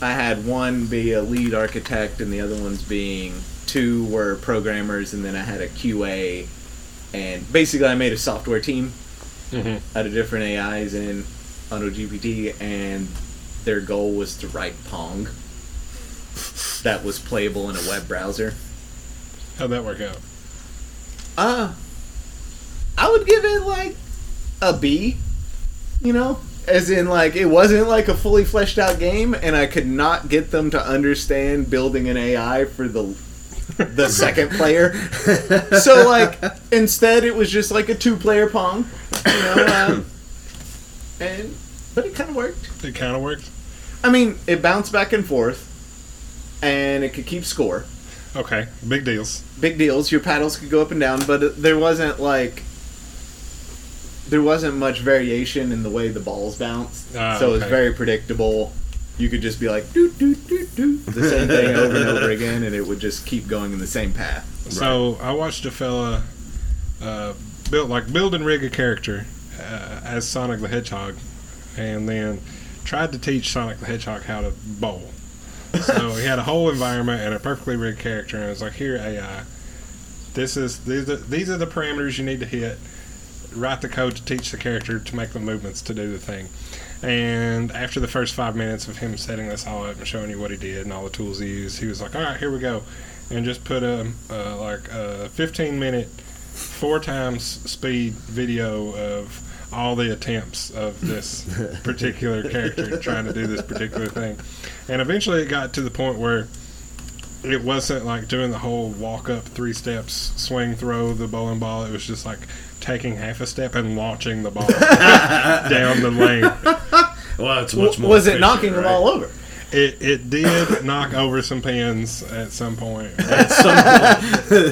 I had one be a lead architect and the other ones being two were programmers, and then I had a QA. And basically, I made a software team Mhm. out of different AIs in AutoGPT, and their goal was to write Pong that was playable in a web browser. How'd that work out? Uh, I would give it like a B. You know, as in like it wasn't like a fully fleshed out game, and I could not get them to understand building an AI for the the [laughs] second player. [laughs] so like instead, it was just like a two player Pong. You know, um, and but it kind of worked. It kind of worked. I mean, it bounced back and forth, and it could keep score. Okay, big deals. big deals. Your paddles could go up and down, but there wasn't like there wasn't much variation in the way the balls bounced. Ah, so it was okay. very predictable. You could just be like do do do do the same thing [laughs] over and over again, and it would just keep going in the same path. So I watched a fella uh, build like build and rig a character uh, as Sonic the Hedgehog, and then tried to teach Sonic the Hedgehog how to bowl. So he had a whole environment and a perfectly rigged character, and it was like, "Here, AI, this is these are, these are the parameters you need to hit. Write the code to teach the character to make the movements to do the thing." And after the first five minutes of him setting this all up and showing you what he did and all the tools he used, he was like, "All right, here we go," and just put a uh, like a 15 minute, four times speed video of all the attempts of this [laughs] particular character trying to do this particular thing, and eventually it got to the point where it wasn't like doing the whole walk up three steps, swing, throw the bowling ball. It was just like taking half a step and launching the ball [laughs] down the lane. Well, it's much more. was it knocking them right? all over? It it did knock over some pins [laughs] at some point.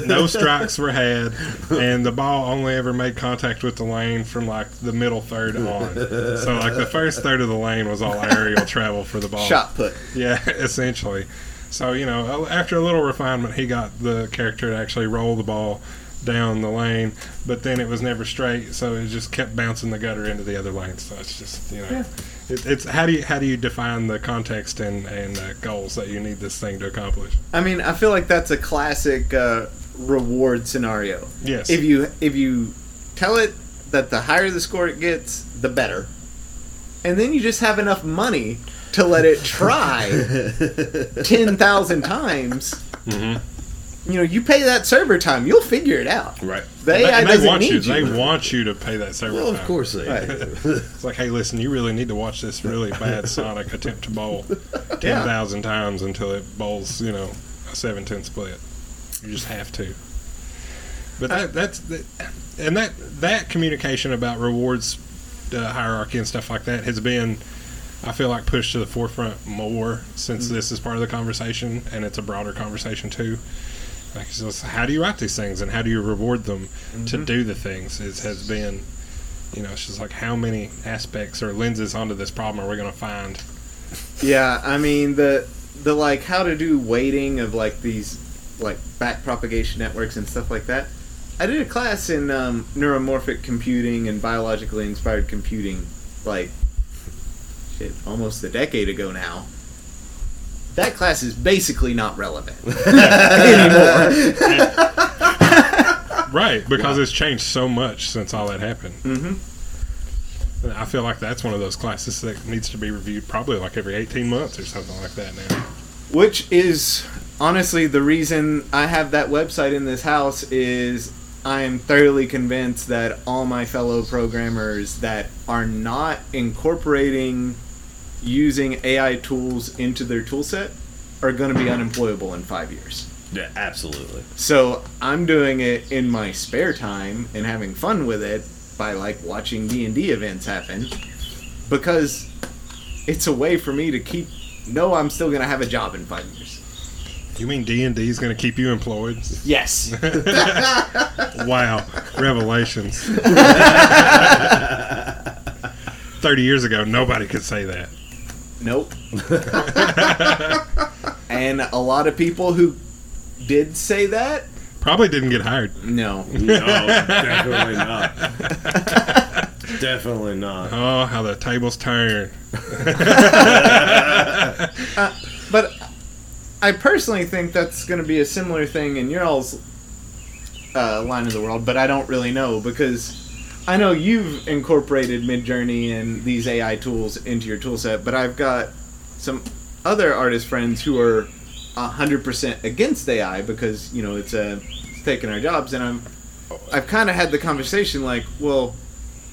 no strikes were had, and the ball only ever made contact with the lane from like the middle third on. So like the first third of the lane was all aerial travel for the ball. Shot put. Yeah, [laughs] essentially. So you know, after a little refinement, he got the character to actually roll the ball down the lane, but then it was never straight, so it just kept bouncing the gutter into the other lane. So it's just you know, Yeah. It, it's how do you how do you define the context and and uh, goals that you need this thing to accomplish? I mean, I feel like that's a classic uh, reward scenario. Yes. If you if you tell it that the higher the score it gets, the better, and then you just have enough money to let it try [laughs] ten thousand times. Mhm. You know, you pay that server time, you'll figure it out. Right. The And they, AI they doesn't want need you. you. They want you to pay that server Well, of time. course they Right. [laughs] [laughs] It's like, hey, listen, you really need to watch this really bad [laughs] Sonic attempt to bowl ten thousand times until it bowls, you know, a seven-ten split. You just have to. But that, that's the, and that that communication about rewards uh, hierarchy and stuff like that has been, I feel like, pushed to the forefront more since this is part of the conversation, and it's a broader conversation too. Like, just, how do you write these things, and how do you reward them to do the things? It has been you know, it's just like how many aspects or lenses onto this problem are we going to find? Yeah, I mean the the like how to do weighting of like these like back propagation networks and stuff like that. I did a class in um, neuromorphic computing and biologically inspired computing, like shit, almost a decade ago now. That class is basically not relevant [laughs] anymore. Right, because it's changed so much since all that happened. hmm I feel like that's one of those classes that needs to be reviewed probably like every 18 months or something like that now. Which is honestly the reason I have that website in this house is I am thoroughly convinced that all my fellow programmers that are not incorporating using AI tools into their toolset are going to be unemployable in 5 years. Yeah, absolutely. So, I'm doing it in my spare time and having fun with it by like watching D&D events happen because it's a way for me to keep know I'm still going to have a job in 5 years. You mean D&D is going to keep you employed? Yes. [laughs] Wow, revelations. [laughs] 30 years ago, nobody could say that. Nope. and a lot of people who did say that, Probably didn't get hired. no. No, definitely not. definitely not. Oh, how the tables turn. [laughs] But I personally think that's going to be a similar thing in your all's uh, line of the world, but I don't really know because I know you've incorporated Midjourney and these AI tools into your toolset, but I've got some other artist friends who are 100% against AI because, you know, it's, uh, it's taking our jobs, and I'm I've kind of had the conversation like, well,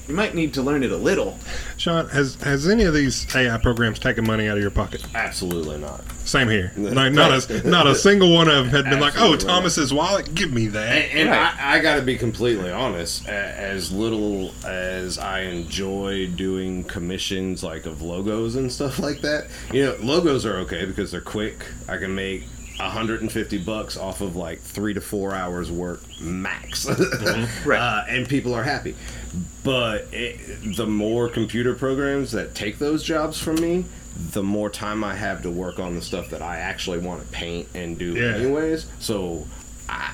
you might need to learn it a little. Sean, has has any of these AI programs taken money out of your pocket? Absolutely not. Same here. Like, not a not a single one of them had been like, "Oh, Thomas's wallet, give me that." And, and Right. I, I got to be completely honest. As little as I enjoy doing commissions like of logos and stuff [laughs] like that, you know, logos are okay because they're quick. I can make 150 bucks off of like three to four hours work max, [laughs] Right. uh, and people are happy. But it, the more computer programs that take those jobs from me, the more time I have to work on the stuff that I actually want to paint and do Yeah. anyways. So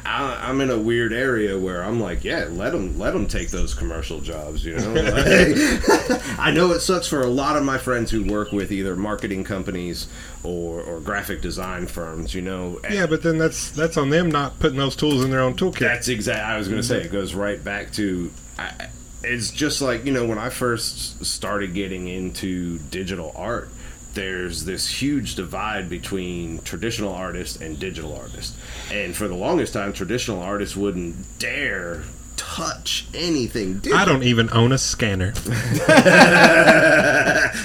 I, I'm in a weird area where I'm like, yeah, let them let them take those commercial jobs. You know, Like, [laughs] I know it sucks for a lot of my friends who work with either marketing companies or, or graphic design firms. You know, yeah, but then that's that's on them not putting those tools in their own toolkit. that's exact. I was going to say it mm-hmm. goes right back to. I, it's just like you know when I first started getting into digital art. There's this huge divide between traditional artists and digital artists, and for the longest time, traditional artists wouldn't dare touch anything. Digital. I don't even own a scanner. [laughs]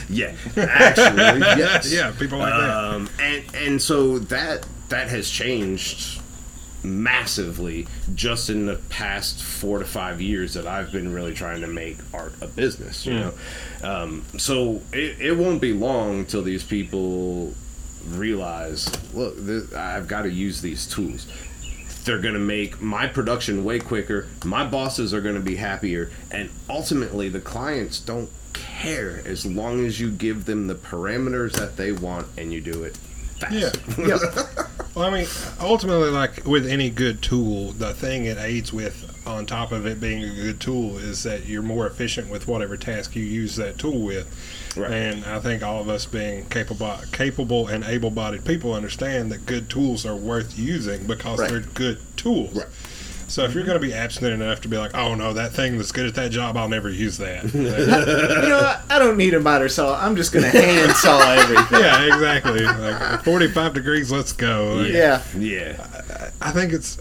yeah, actually, [laughs] yes. yeah, people like that. Um, and and so that that has changed massively just in the past four to five years that I've been really trying to make art a business. You know, um, so it, it won't be long till these people realize, look, th- I've got to use these tools. They're going to make my production way quicker. My bosses are going to be happier, and ultimately, the clients don't care as long as you give them the parameters that they want and you do it fast. Yeah. [laughs] Yep. Well, I mean, ultimately, like with any good tool, the thing it aids with, on top of it being a good tool, is that you're more efficient with whatever task you use that tool with. Right. And I think all of us being capable, capable and able-bodied people understand that good tools are worth using because Right. they're good tools. Right. So if you're going to be abstinent enough to be like, oh no, that thing that's good at that job, I'll never use that. [laughs] you know, I- I don't need a miter saw. I'm just gonna hand saw everything. yeah, exactly. Like 45 degrees, let's go. Like, Yeah. Yeah. I think it's,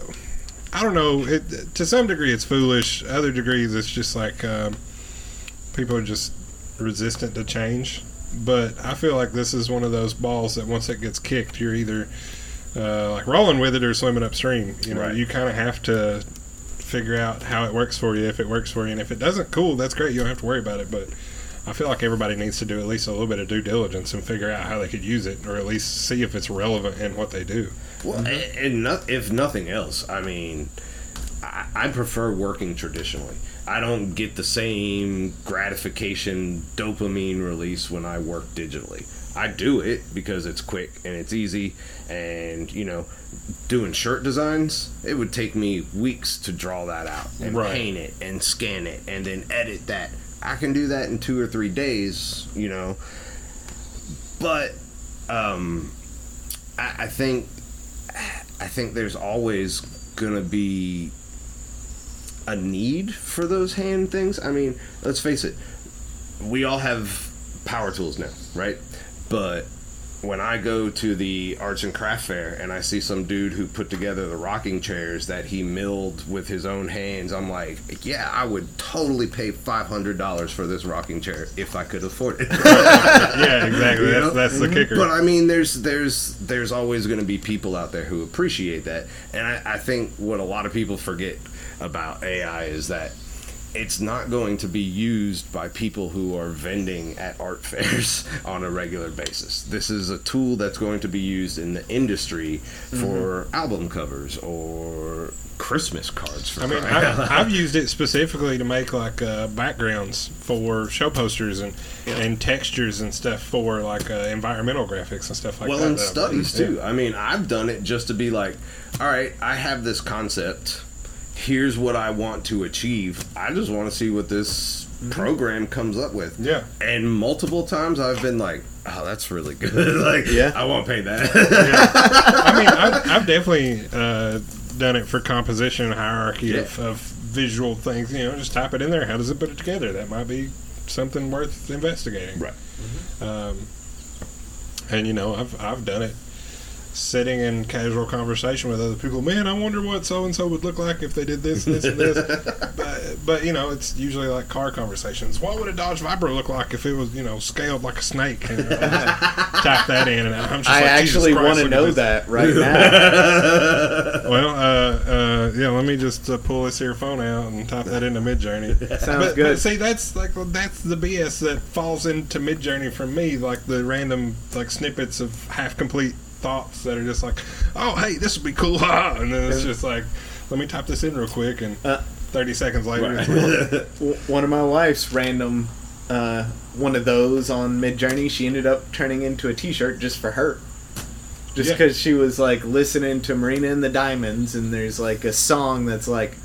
I don't know. It, to some degree, it's foolish. Other degrees, it's just like um, people are just resistant to change. But I feel like this is one of those balls that once it gets kicked, you're either uh, like rolling with it or swimming upstream. You know, Right. you kind of have to figure out how it works for you. If it works for you, and if it doesn't, cool. That's great. You don't have to worry about it. But I feel like everybody needs to do at least a little bit of due diligence and figure out how they could use it, or at least see if it's relevant in what they do. Well, a- and no, if nothing else, I mean, I, I prefer working traditionally. I don't get the same gratification dopamine release when I work digitally. I do it because it's quick and it's easy, and you know, doing shirt designs, it would take me weeks to draw that out and Right. paint it and scan it and then edit that. I can do that in two or three days, you know. But um, I, I think I think there's always gonna be a need for those hand things. I mean, let's face it, we all have power tools now, right? But when I go to the arts and craft fair and I see some dude who put together the rocking chairs that he milled with his own hands, I'm like, yeah, I would totally pay five hundred dollars for this rocking chair if I could afford it. [laughs] yeah, exactly. You That's, that's the mm-hmm. kicker. But I mean, there's there's there's always going to be people out there who appreciate that, and I, I think what a lot of people forget about AI is that it's not going to be used by people who are vending at art fairs [laughs] on a regular basis. This is a tool that's going to be used in the industry for album covers or Christmas cards. For I mean, crying out loud. I, I've used it specifically to make like uh, backgrounds for show posters and and textures and stuff for like uh, environmental graphics and stuff like well, that. Well, in studies too. I mean, I've done it just to be like, all right, I have this concept. Here's what I want to achieve. I just want to see what this program comes up with. Mm-hmm. Yeah. And multiple times I've been like, oh, that's really good. [laughs] like, Yeah. I won't pay that. I mean, I've, I've [laughs] definitely uh, done it for composition hierarchy of, Yeah. of visual things. You know, just type it in there. How does it put it together? That might be something worth investigating. right. Um, and you know, I've I've done it sitting in casual conversation with other people. Man, I wonder what so and so would look like if they did this, this, and this. [laughs] but, but you know, it's usually like car conversations. What would a Dodge Viper look like if it was you know scaled like a snake? And, uh, [laughs] type that in, and I'm just I like, actually want to know this. that right [laughs] now. Well, uh, uh, yeah, let me just uh, pull this here phone out and type that into Midjourney. Sounds but, good. But see, that's like that's the BS that falls into Midjourney from me, like the random like snippets of half complete thoughts that are just like, oh, hey, this would be cool, [laughs] and then it's just like, let me type this in real quick, and Uh, thirty seconds later, Right. it's like, [laughs] W- one of my wife's random uh, one of those on Midjourney. She ended up turning into a T-shirt just for her, just Yeah. because she was like listening to Marina and the Diamonds, and there's like a song that's like,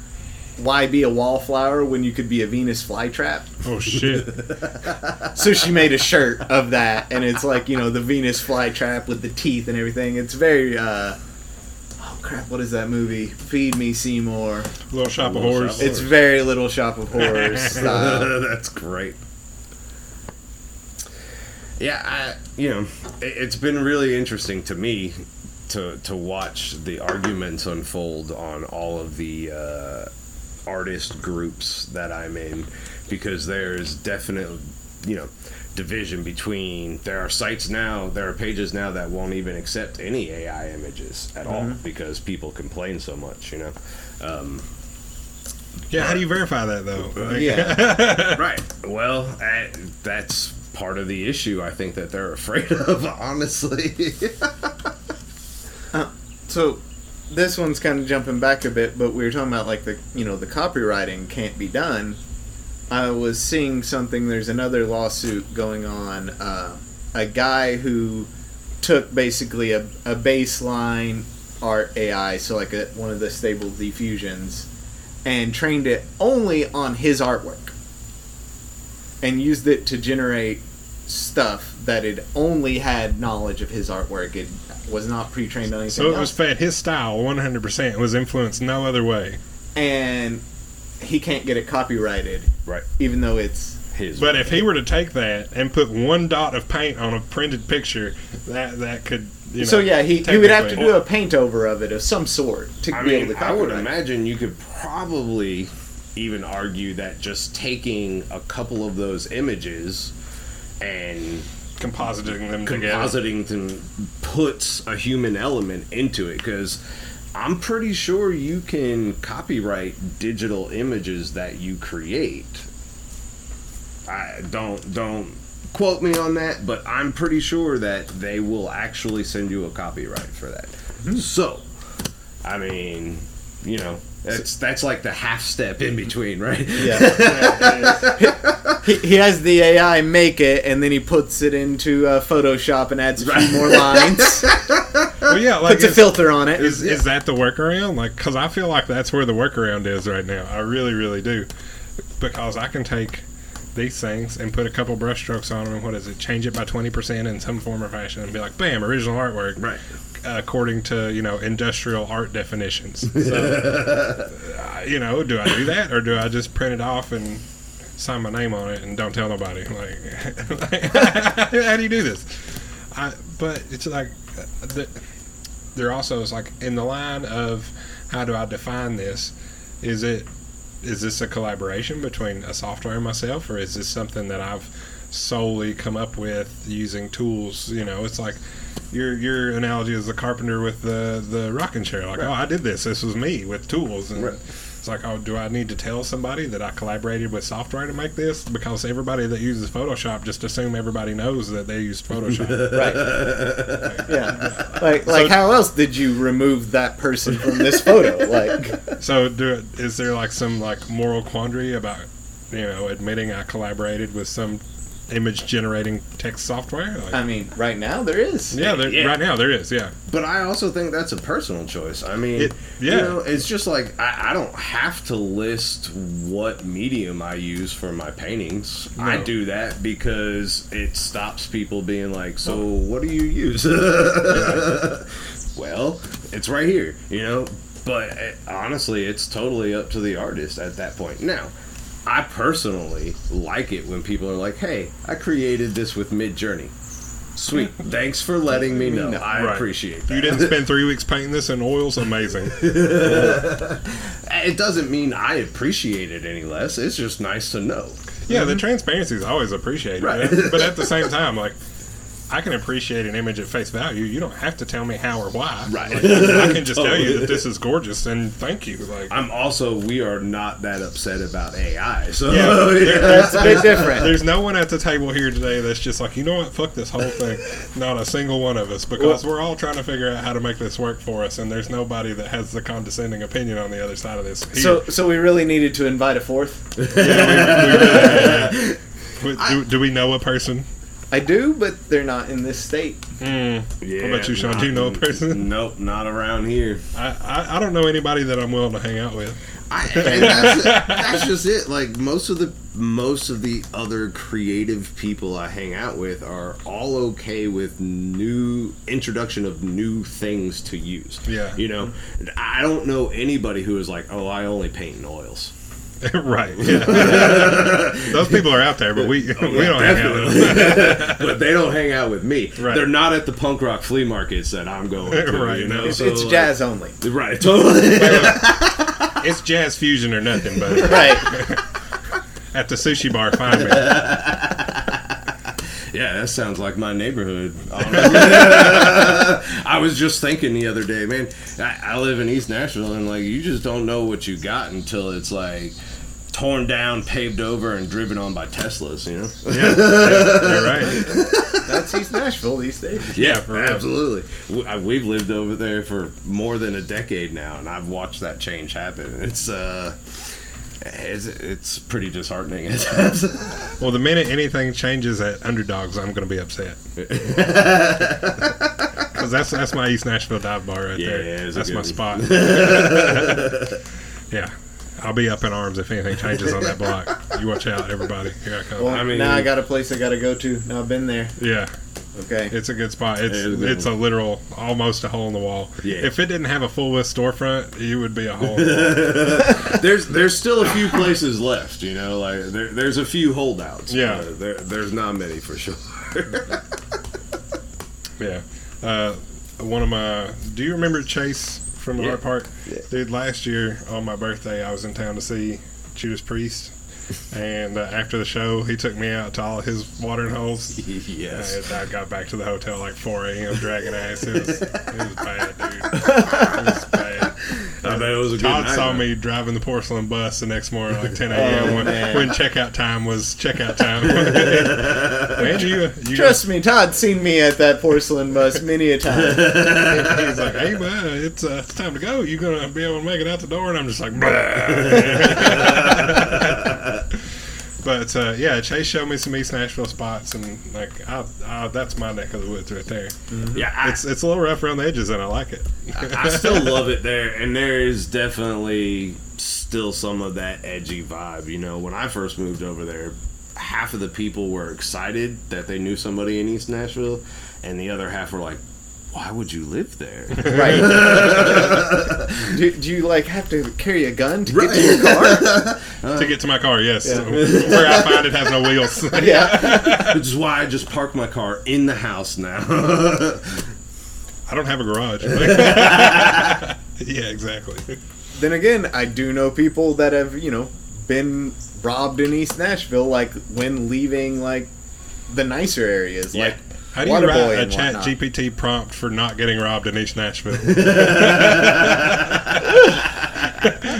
"Why be a wallflower when you could be a Venus flytrap?" oh shit, [laughs] So she made a shirt of that, and it's like you know the Venus flytrap with the teeth and everything. It's very. uh Oh crap! What is that movie? Feed Me Seymour. Little Shop of Little Shop Horrors. of It's very Little Shop of Horrors. [laughs] That's great. Yeah, I you know, it, it's been really interesting to me to to watch the arguments unfold on all of the uh, artist groups that I'm in because there's definitely you know division between there are sites now there are pages now that won't even accept any AI images at all because people complain so much you know um, yeah, how do you verify that though? [laughs] Like- Yeah. [laughs] right. Well, uh, that's part of the issue. I think that they're [laughs] afraid of, honestly. So this one's kind of jumping back a bit, but we were talking about like the you know the copywriting can't be done. I was seeing something. There's another lawsuit going on. Uh, a guy who took basically a, a baseline art AI, so like a, one of the stable diffusions, and trained it only on his artwork, and used it to generate stuff that it only had knowledge of his artwork. It was not pre-trained on anything So it else. was fed his style 100%. It was influenced no other way. and he can't get it copyrighted, Right. even though it's His. But if he were to take that and put one dot of paint on a printed picture, that that could you know. so yeah he, he would have to do a paint over of it of some sort to I be mean, able to I would imagine you could probably even argue that just taking a couple of those images and compositing them together. compositing them puts a human element into it because I'm pretty sure you can copyright digital images that you create. I don't don't quote me on that, but I'm pretty sure that they will actually send you a copyright for that. Hmm. So, I mean, you know, that's that's like the half step in between, right? Yeah. [laughs] he, he has the AI make it, and then he puts it into uh, Photoshop and adds a few more lines, [laughs] Well, yeah, like puts a filter on it. is, is that the workaround? Like, because I feel like that's where the workaround is right now. I really, really do, because I can take these things and put a couple brush strokes on them. and What is it? Change it by twenty percent in some form or fashion, and be like, bam, original artwork. Right. according to you know industrial art definitions. So, [laughs] uh, you know, do I do that or do I just print it off and sign my name on it and don't tell nobody? [laughs] Like, [laughs] how do you do this? I, but it's like uh, the, there also is like in the line of how do I define this? Is it is this a collaboration between a software and myself, or is this something that I've solely come up with using tools? You know, it's like your your analogy is the carpenter with the the rocking chair. Like, oh, I did this. This was me with tools, and Right. It's like, oh, do I need to tell somebody that I collaborated with software to make this? Because everybody that uses Photoshop just assume everybody knows that they used Photoshop. [laughs] right. Yeah. Like, like how else did you remove that person from this photo? [laughs] Like, So, do is there like some like moral quandary about you know admitting I collaborated with some image generating text software? Like, I mean, right now there is. yeah, there, yeah. right now there is. Yeah, But I also think that's a personal choice. I mean, It- you yeah. know, it's just like I, I don't have to list what medium I use for my paintings. I do that because it stops people being like, "So, what do you use?" [laughs] well, it's right here, you know. But uh, honestly, it's totally up to the artist at that point. Now, I personally like it when people are like, "Hey, I created this with Midjourney." Sweet, [laughs] thanks for letting me know. I Right. appreciate that. you didn't spend [laughs] three weeks painting this in oils. Amazing. [laughs] It doesn't mean I appreciate it any less. It's just nice to know. Yeah, the mm-hmm. transparency is always appreciated. Right. But, but at the same time, like. I can appreciate an image at face value. You don't have to tell me how or why. Right. Like, I can [laughs] just tell you that this is gorgeous and thank you. Like, I'm also we are not that upset about AI. So Yeah, there- there's, It's a bit different. there's no one at the table here today that's just like, you know what, fuck this whole thing. Not a single one of us, because we're all trying to figure out how to make this work for us, and there's nobody that has the condescending opinion on the other side of this. Here. So, so we really needed to invite a fourth. [laughs] But do, do we know a person? I do, but they're not in this state. Mm, yeah, What about you, Sean? Do you know a person? Nope, not around here. I, I, I don't know anybody that I'm willing to hang out with. I, and that's, [laughs] that's just it. Like most of the most of the other creative people I hang out with are all okay with new introduction of new things to use. Yeah. you know, I don't know anybody who is like, oh, I only paint in oils. [laughs] right. Yeah. [laughs] Those people are out there, but we [laughs] oh, we don't hang out with them. but they don't hang out with me. Right. They're not at the punk rock flea markets that I'm going to. Right, You know. It's, So, it's like- jazz only. Right, totally. It's jazz fusion or nothing, but Right. at the sushi bar, find me. Yeah, that sounds like my neighborhood. I was just thinking the other day, man. I, I live in East Nashville, and like you just don't know what you got until it's like torn down, paved over, and driven on by Teslas. You know? Yeah, yeah, you're right. [laughs] That's East Nashville these days. Yeah, for absolutely. We- I- We've lived over there for more than a decade now, and I've watched that change happen. It's uh, it's, it's pretty disheartening at times. [laughs] Well, the minute anything changes at underdogs, I'm going to be upset. [laughs] because that's that's my East Nashville dive bar right Yeah, there. yeah, that's my good spot. yeah, I'll be up in arms if anything changes on that block. You watch out, everybody. Here I come. Well, I mean- now I got a place I got to go to. Now I've been there. yeah, Okay. it's a good spot. It's Yeah, it's a good it's a literal almost a hole in the wall. Yeah. If it didn't have a full width storefront, you would be a hole. In the wall. there's there's still a few places left, you know, like there, there's a few holdouts. Yeah. Uh, there, there's not many for sure. [laughs] Yeah. Uh, one of my. Do you remember Chase from the Yeah. Art Park? Yeah. Dude, last year on my birthday, I was in town to see Judas Priest. And uh, after the show, he took me out to all his watering holes. [laughs] yes. And I got back to the hotel like 4 a.m. dragging ass. It was, it was bad, dude. It was bad. I bet it was a good Todd night, saw though. me driving the porcelain bus the next morning, like 10 a.m. [laughs] Oh, when, when checkout time was checkout time. [laughs] man, you, you Trust me, Todd's seen me at that porcelain bus many a time. He's like, "Hey, man, it's uh, it's time to go. You gonna be able to make it out the door?" And I'm just like, "Blah." But uh, yeah, Chase showed me some East Nashville spots, and like, I, I, that's my neck of the woods right there. Yeah, I, It's it's a little rough around the edges, and I like it. I [laughs] still love it there, and there is definitely still some of that edgy vibe. You know, when I first moved over there, half of the people were excited that they knew somebody in East Nashville, and the other half were like, "Why would you live there?" [laughs] Right. [laughs] do, do you like have to carry a gun to get to your car? [laughs] to get to my car, yes, Yeah. where I find it has no wheels. yeah. Which is why I just park my car in the house now. I don't have a garage. yeah, exactly. Then again, I do know people that have, you know, been robbed in East Nashville, like when leaving like the nicer areas, Yeah. like How do you write a Chat whatnot. GPT prompt for not getting robbed in East Nashville? [laughs]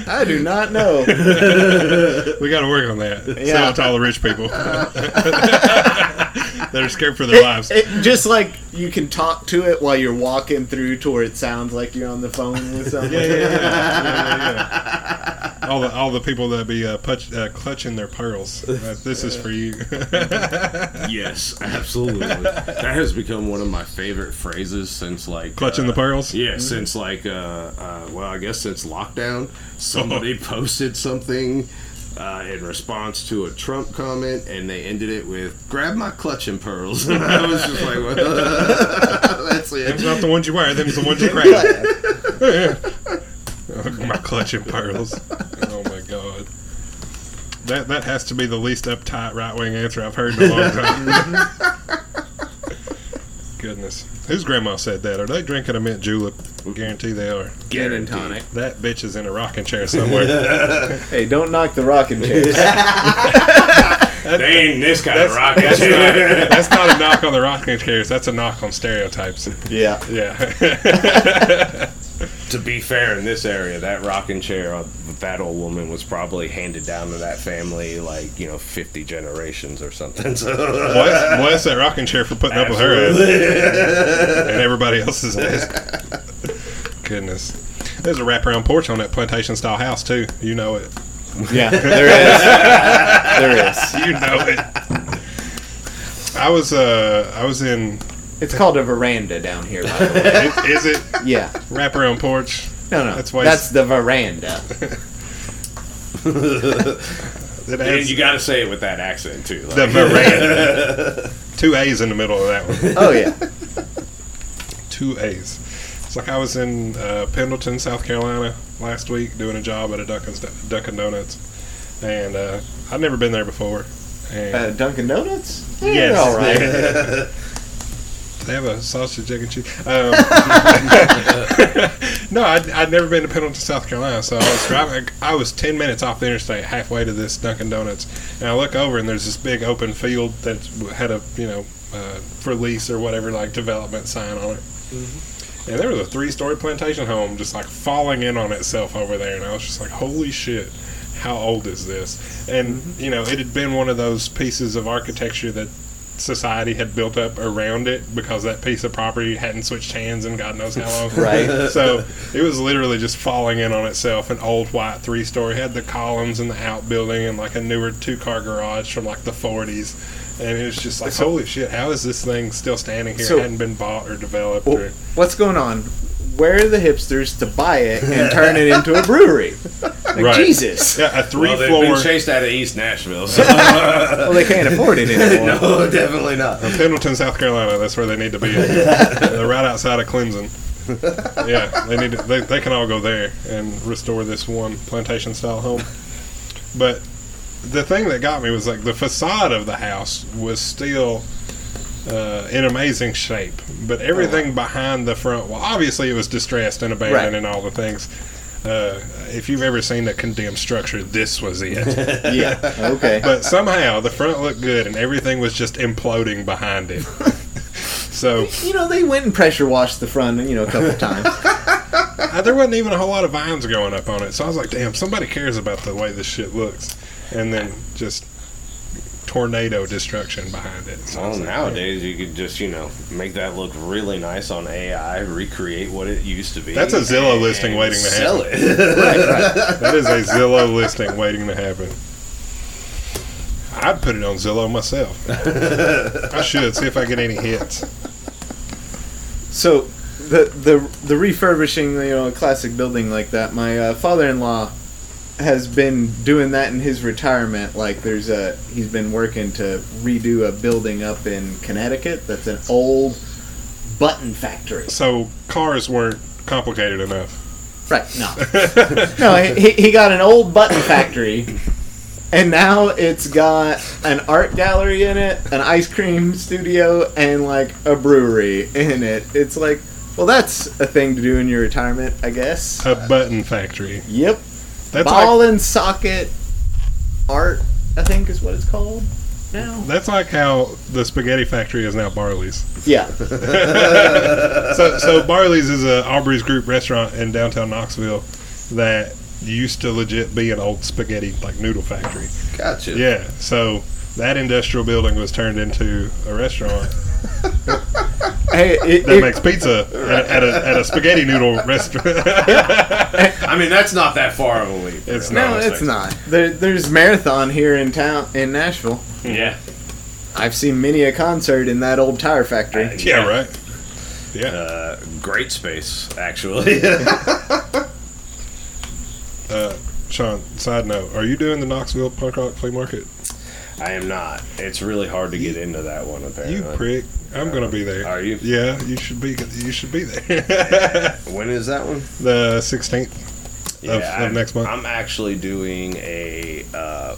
I do not know. [laughs] We got to work on that. Sell it to all the rich people [laughs] that are scared for their lives. It, just like you can talk to it while you're walking through to where it sounds like you're on the phone with someone. yeah, yeah, yeah. Yeah, yeah, yeah. All the all the people that be uh, putch, uh, clutching their pearls. Uh, this is for you. [laughs] yes, absolutely. That has become one of my favorite phrases since like clutching uh, the pearls. Yeah, since like, uh, uh, well, I guess since lockdown, somebody [laughs] posted something uh, in response to a Trump comment, and they ended it with "Grab my clutching pearls," [laughs] and I was just like, well, [laughs] "That's Them's it." not the ones you wear. Them's the ones you [laughs] grab. my clutching pearls. Oh my god. That that has to be the least uptight right wing answer I've heard in a long time. Goodness. Whose grandma said that? Are they drinking a mint julep? We guarantee they are. Gin and tonic. That bitch is in a rocking chair somewhere. [laughs] Hey, don't knock the rocking chairs. [laughs] They ain't this kind of That's, chair. that's, not, that's not a knock on the rocking chairs. That's a knock on stereotypes. yeah. Yeah. [laughs] to be fair, in this area, that rocking chair of that old woman was probably handed down to that family like you know fifty generations or something. [laughs] So bless, bless that rocking chair for putting up with her ass [laughs] and everybody else's ass. Goodness. There's a wraparound porch on that plantation style house too. You know it. Yeah, there is. There is. [laughs] You know it. I was uh I was in It's called a veranda down here, by the way. is, is it Yeah. wraparound porch? No, no. That's why That's the veranda. It and has you got to say it with that accent too. the Like, veranda. [laughs] Two A's in the middle of that one. Oh yeah. [laughs] Two A's. It's like I was in uh, Pendleton, South Carolina last week doing a job at a Dunkin' Dunkin' Donuts, and uh, I'd never been there before. And Uh, Dunkin' Donuts. Yes. All right. [laughs] They have a sausage, egg, and cheese. Um, no, I'd, I'd never been to Pendleton, South Carolina, so I was driving. I was ten minutes off the interstate, halfway to this Dunkin' Donuts, and I look over and there's this big open field that had a you know uh, for lease or whatever like development sign on it. And there was a three-story plantation home just like falling in on itself over there, and I was just like, "Holy shit!" How old is this? And you know, it had been one of those pieces of architecture that society had built up around it because that piece of property hadn't switched hands in God knows how long. [laughs] Right. [laughs] So it was literally just falling in on itself. An old white three story had the columns and the outbuilding and like a newer two car garage from like the 40s. and it was just like, holy shit, how is this thing still standing here? So- it hadn't been bought or developed. Well, or, what's going on? Where are the hipsters to buy it and turn it into a brewery? [laughs] Like, Right. Jesus. yeah, a three Well, they've floor. been chased out of East Nashville. So. [laughs] Well, they can't afford it anymore. [laughs] no, definitely not. Pendleton, South Carolina. That's where they need to be. [laughs] They're right outside of Clemson. Yeah, they need to, they, they can all go there and restore this one plantation style home. But the thing that got me was like the facade of the house was still uh, in amazing shape, but everything behind the front wall, obviously, it was distressed and abandoned Right. and all the things. Uh, if you've ever seen a condemned structure, this was it. [laughs] Yeah. [laughs] Okay. but somehow the front looked good and everything was just imploding behind it. [laughs] so you know, they went and pressure washed the front, you know, a couple times. uh, there wasn't even a whole lot of vines going up on it. So I was like, damn, somebody cares about the way this shit looks. And then just tornado destruction behind it. So Well, was like, nowadays you could just you know make that look really nice on AI, recreate what it used to be. That's a Zillow listing waiting to sell happen. it. [laughs] that is a Zillow listing waiting to happen. I'd put it on Zillow myself. I should see if I get any hits. So the the the refurbishing, you know, a classic building like that. My uh, father-in-law has been doing that in his retirement. Like, there's a he's been working to redo a building up in Connecticut. That's an old button factory. So cars weren't complicated enough. Right? No, [laughs] no. He he got an old button factory. And now it's got an art gallery in it, an ice cream studio, and like a brewery in it. It's like, well, that's a thing to do in your retirement, I guess. A button factory. Yep. That's Ball like and socket art, I think is what it's called now. that's like how the spaghetti factory is now Barley's. Yeah. [laughs] So so [laughs] Barley's is a Aubrey's Group restaurant in downtown Knoxville that used to legit be an old spaghetti like noodle factory. Gotcha. Yeah. So that industrial building was turned into a restaurant [laughs] hey, it, that it- makes pizza at, at, a, at a spaghetti noodle [laughs] restaurant. [laughs] I mean, that's not that far of a leap. It's no, not. it's not. There, there's marathon here in town in Nashville. Yeah. I've seen many a concert in that old tire factory. Uh, yeah, right. Yeah. Uh, great space, actually. Uh, Sean, side note, are you doing the Knoxville Punk Rock Flea Market? I am not. It's really hard to get into that one. Apparently. You prick. I'm gonna be there. Are you? Yeah, you should be. You should be there. [laughs] When is that one? the 16th. of I'm, next month? I'm actually doing a uh,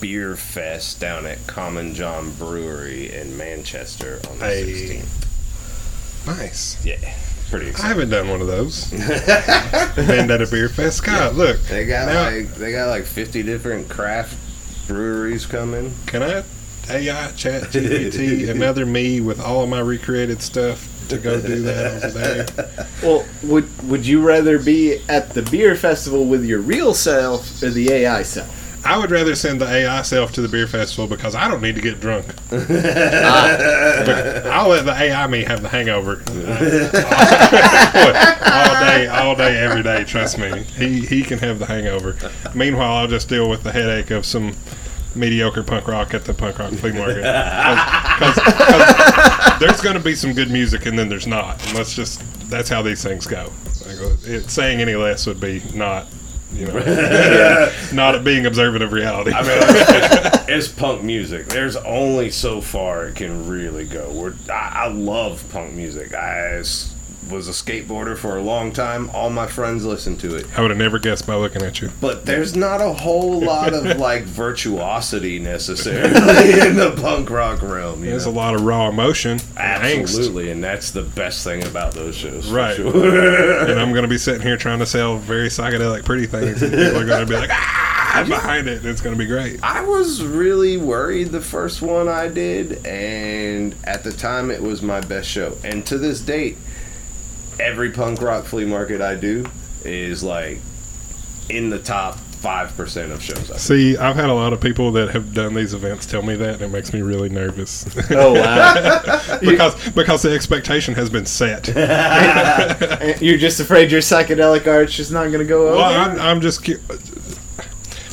beer fest down at Common John Brewery in Manchester on the Hey. 16th. Nice. Yeah, pretty I haven't done one of those. [laughs] Been at a beer fest. God, look. They got Now- like they got like 50 different craft breweries coming. Can I AI chat GPT [laughs] another me with all of my recreated stuff to go do that over there? [laughs] Well, would would you rather be at the beer festival with your real self or the AI self? I would rather send the AI self to the beer festival because I don't need to get drunk. [laughs] But I'll let the AI me have the hangover [laughs] all day, all day, every day. Trust me, he he can have the hangover. Meanwhile, I'll just deal with the headache of some mediocre punk rock at the punk rock flea market. 'cause there's going to be some good music, and then there's not. And let's just that's how these things go. It, saying any less would be not. You know, [laughs] not being observant of reality. I mean, [laughs] it's, it's punk music. There's only so far it can really go. We're, I, I love punk music. I s- was a skateboarder for a long time. All my friends listen to it. I would have never guessed by looking at you. But there's not a whole [laughs] lot of like virtuosity necessarily [laughs] in the punk rock realm. There's a lot of raw emotion, Absolutely, and that's the best thing about those shows. Right. sure. [laughs] and I'm going to be sitting here trying to sell very psychedelic, pretty things, and people are going to be like, "Ah!" I'm behind it, it's going to be great. I was really worried the first one I did, and at the time it was my best show. And to this date, every punk rock flea market I do is like in the top five percent of shows. I do. See, I've had a lot of people that have done these events tell me that, and it makes me really nervous [laughs] Oh wow! [laughs] because because the expectation has been set. [laughs] You're just afraid your psychedelic art's just not going to go over. Well, I'm, I'm just.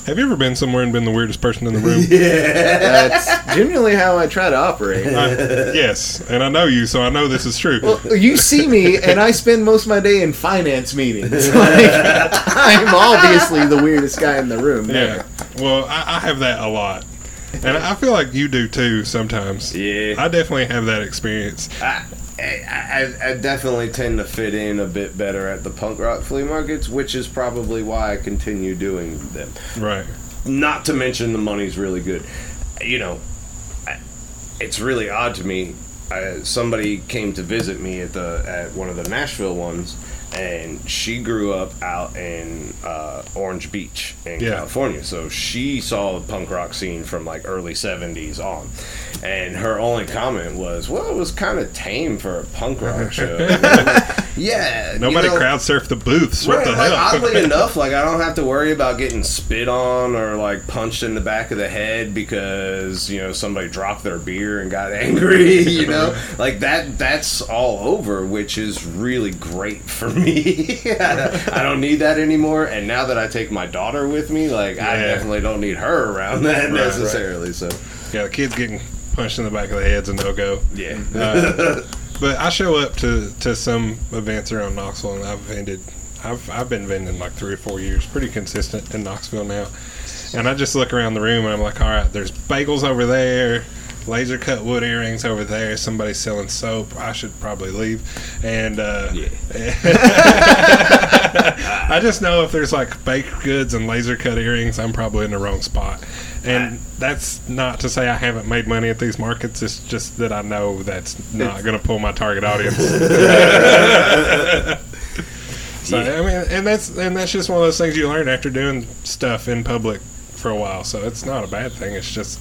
Cu- Have you ever been somewhere and been the weirdest person in the room? [laughs] yeah. That's generally how I try to operate. I- yes, and I know you, so I know this is true. Well, you see me, and I spend most of my day in finance meetings. [laughs] Like, I'm obviously the weirdest guy in the room. yeah. Well, I, I have that a lot, and I feel like you do too sometimes. Yeah. I definitely have that experience. I, I, I definitely tend to fit in a bit better at the punk rock flea markets, which is probably why I continue doing them. Right. Not to mention the money's really good. You know, I- it's really odd to me. Uh, somebody came to visit me at the at one of the Nashville ones, and she grew up out in uh, Orange Beach in Yeah. California. So she saw the punk rock scene from like early '70s on, and her only comment was, "Well, it was kind of tame for a punk rock [laughs] show." Like, yeah, you Nobody know, crowd surfed the booths. What Right, the like, hell? oddly [laughs] enough, like I don't have to worry about getting spit on or like punched in the back of the head because you know somebody dropped their beer and got [laughs] angry. You know, like that. That's all over, which is really great for me. [laughs] I, don't, I don't need that anymore. And now that I take my daughter with me, like I definitely don't need her around that right. necessarily. So yeah, the kids getting punched in the back of the head's a no go. yeah, Uh, but I show up to, to some events around Knoxville, and I've vended. I've I've been vending like three or four years, pretty consistent in Knoxville now. And I just look around the room, and I'm like, all right, there's bagels over there, laser cut wood earrings over there. Somebody's selling soap. I should probably leave. And uh, Yeah. [laughs] I just know if there's like baked goods and laser cut earrings, I'm probably in the wrong spot. And that's not to say I haven't made money at these markets. It's just that I know that's not going to pull my target audience. [laughs] so I mean, and that's and that's just one of those things you learn after doing stuff in public for a while. So it's not a bad thing. It's just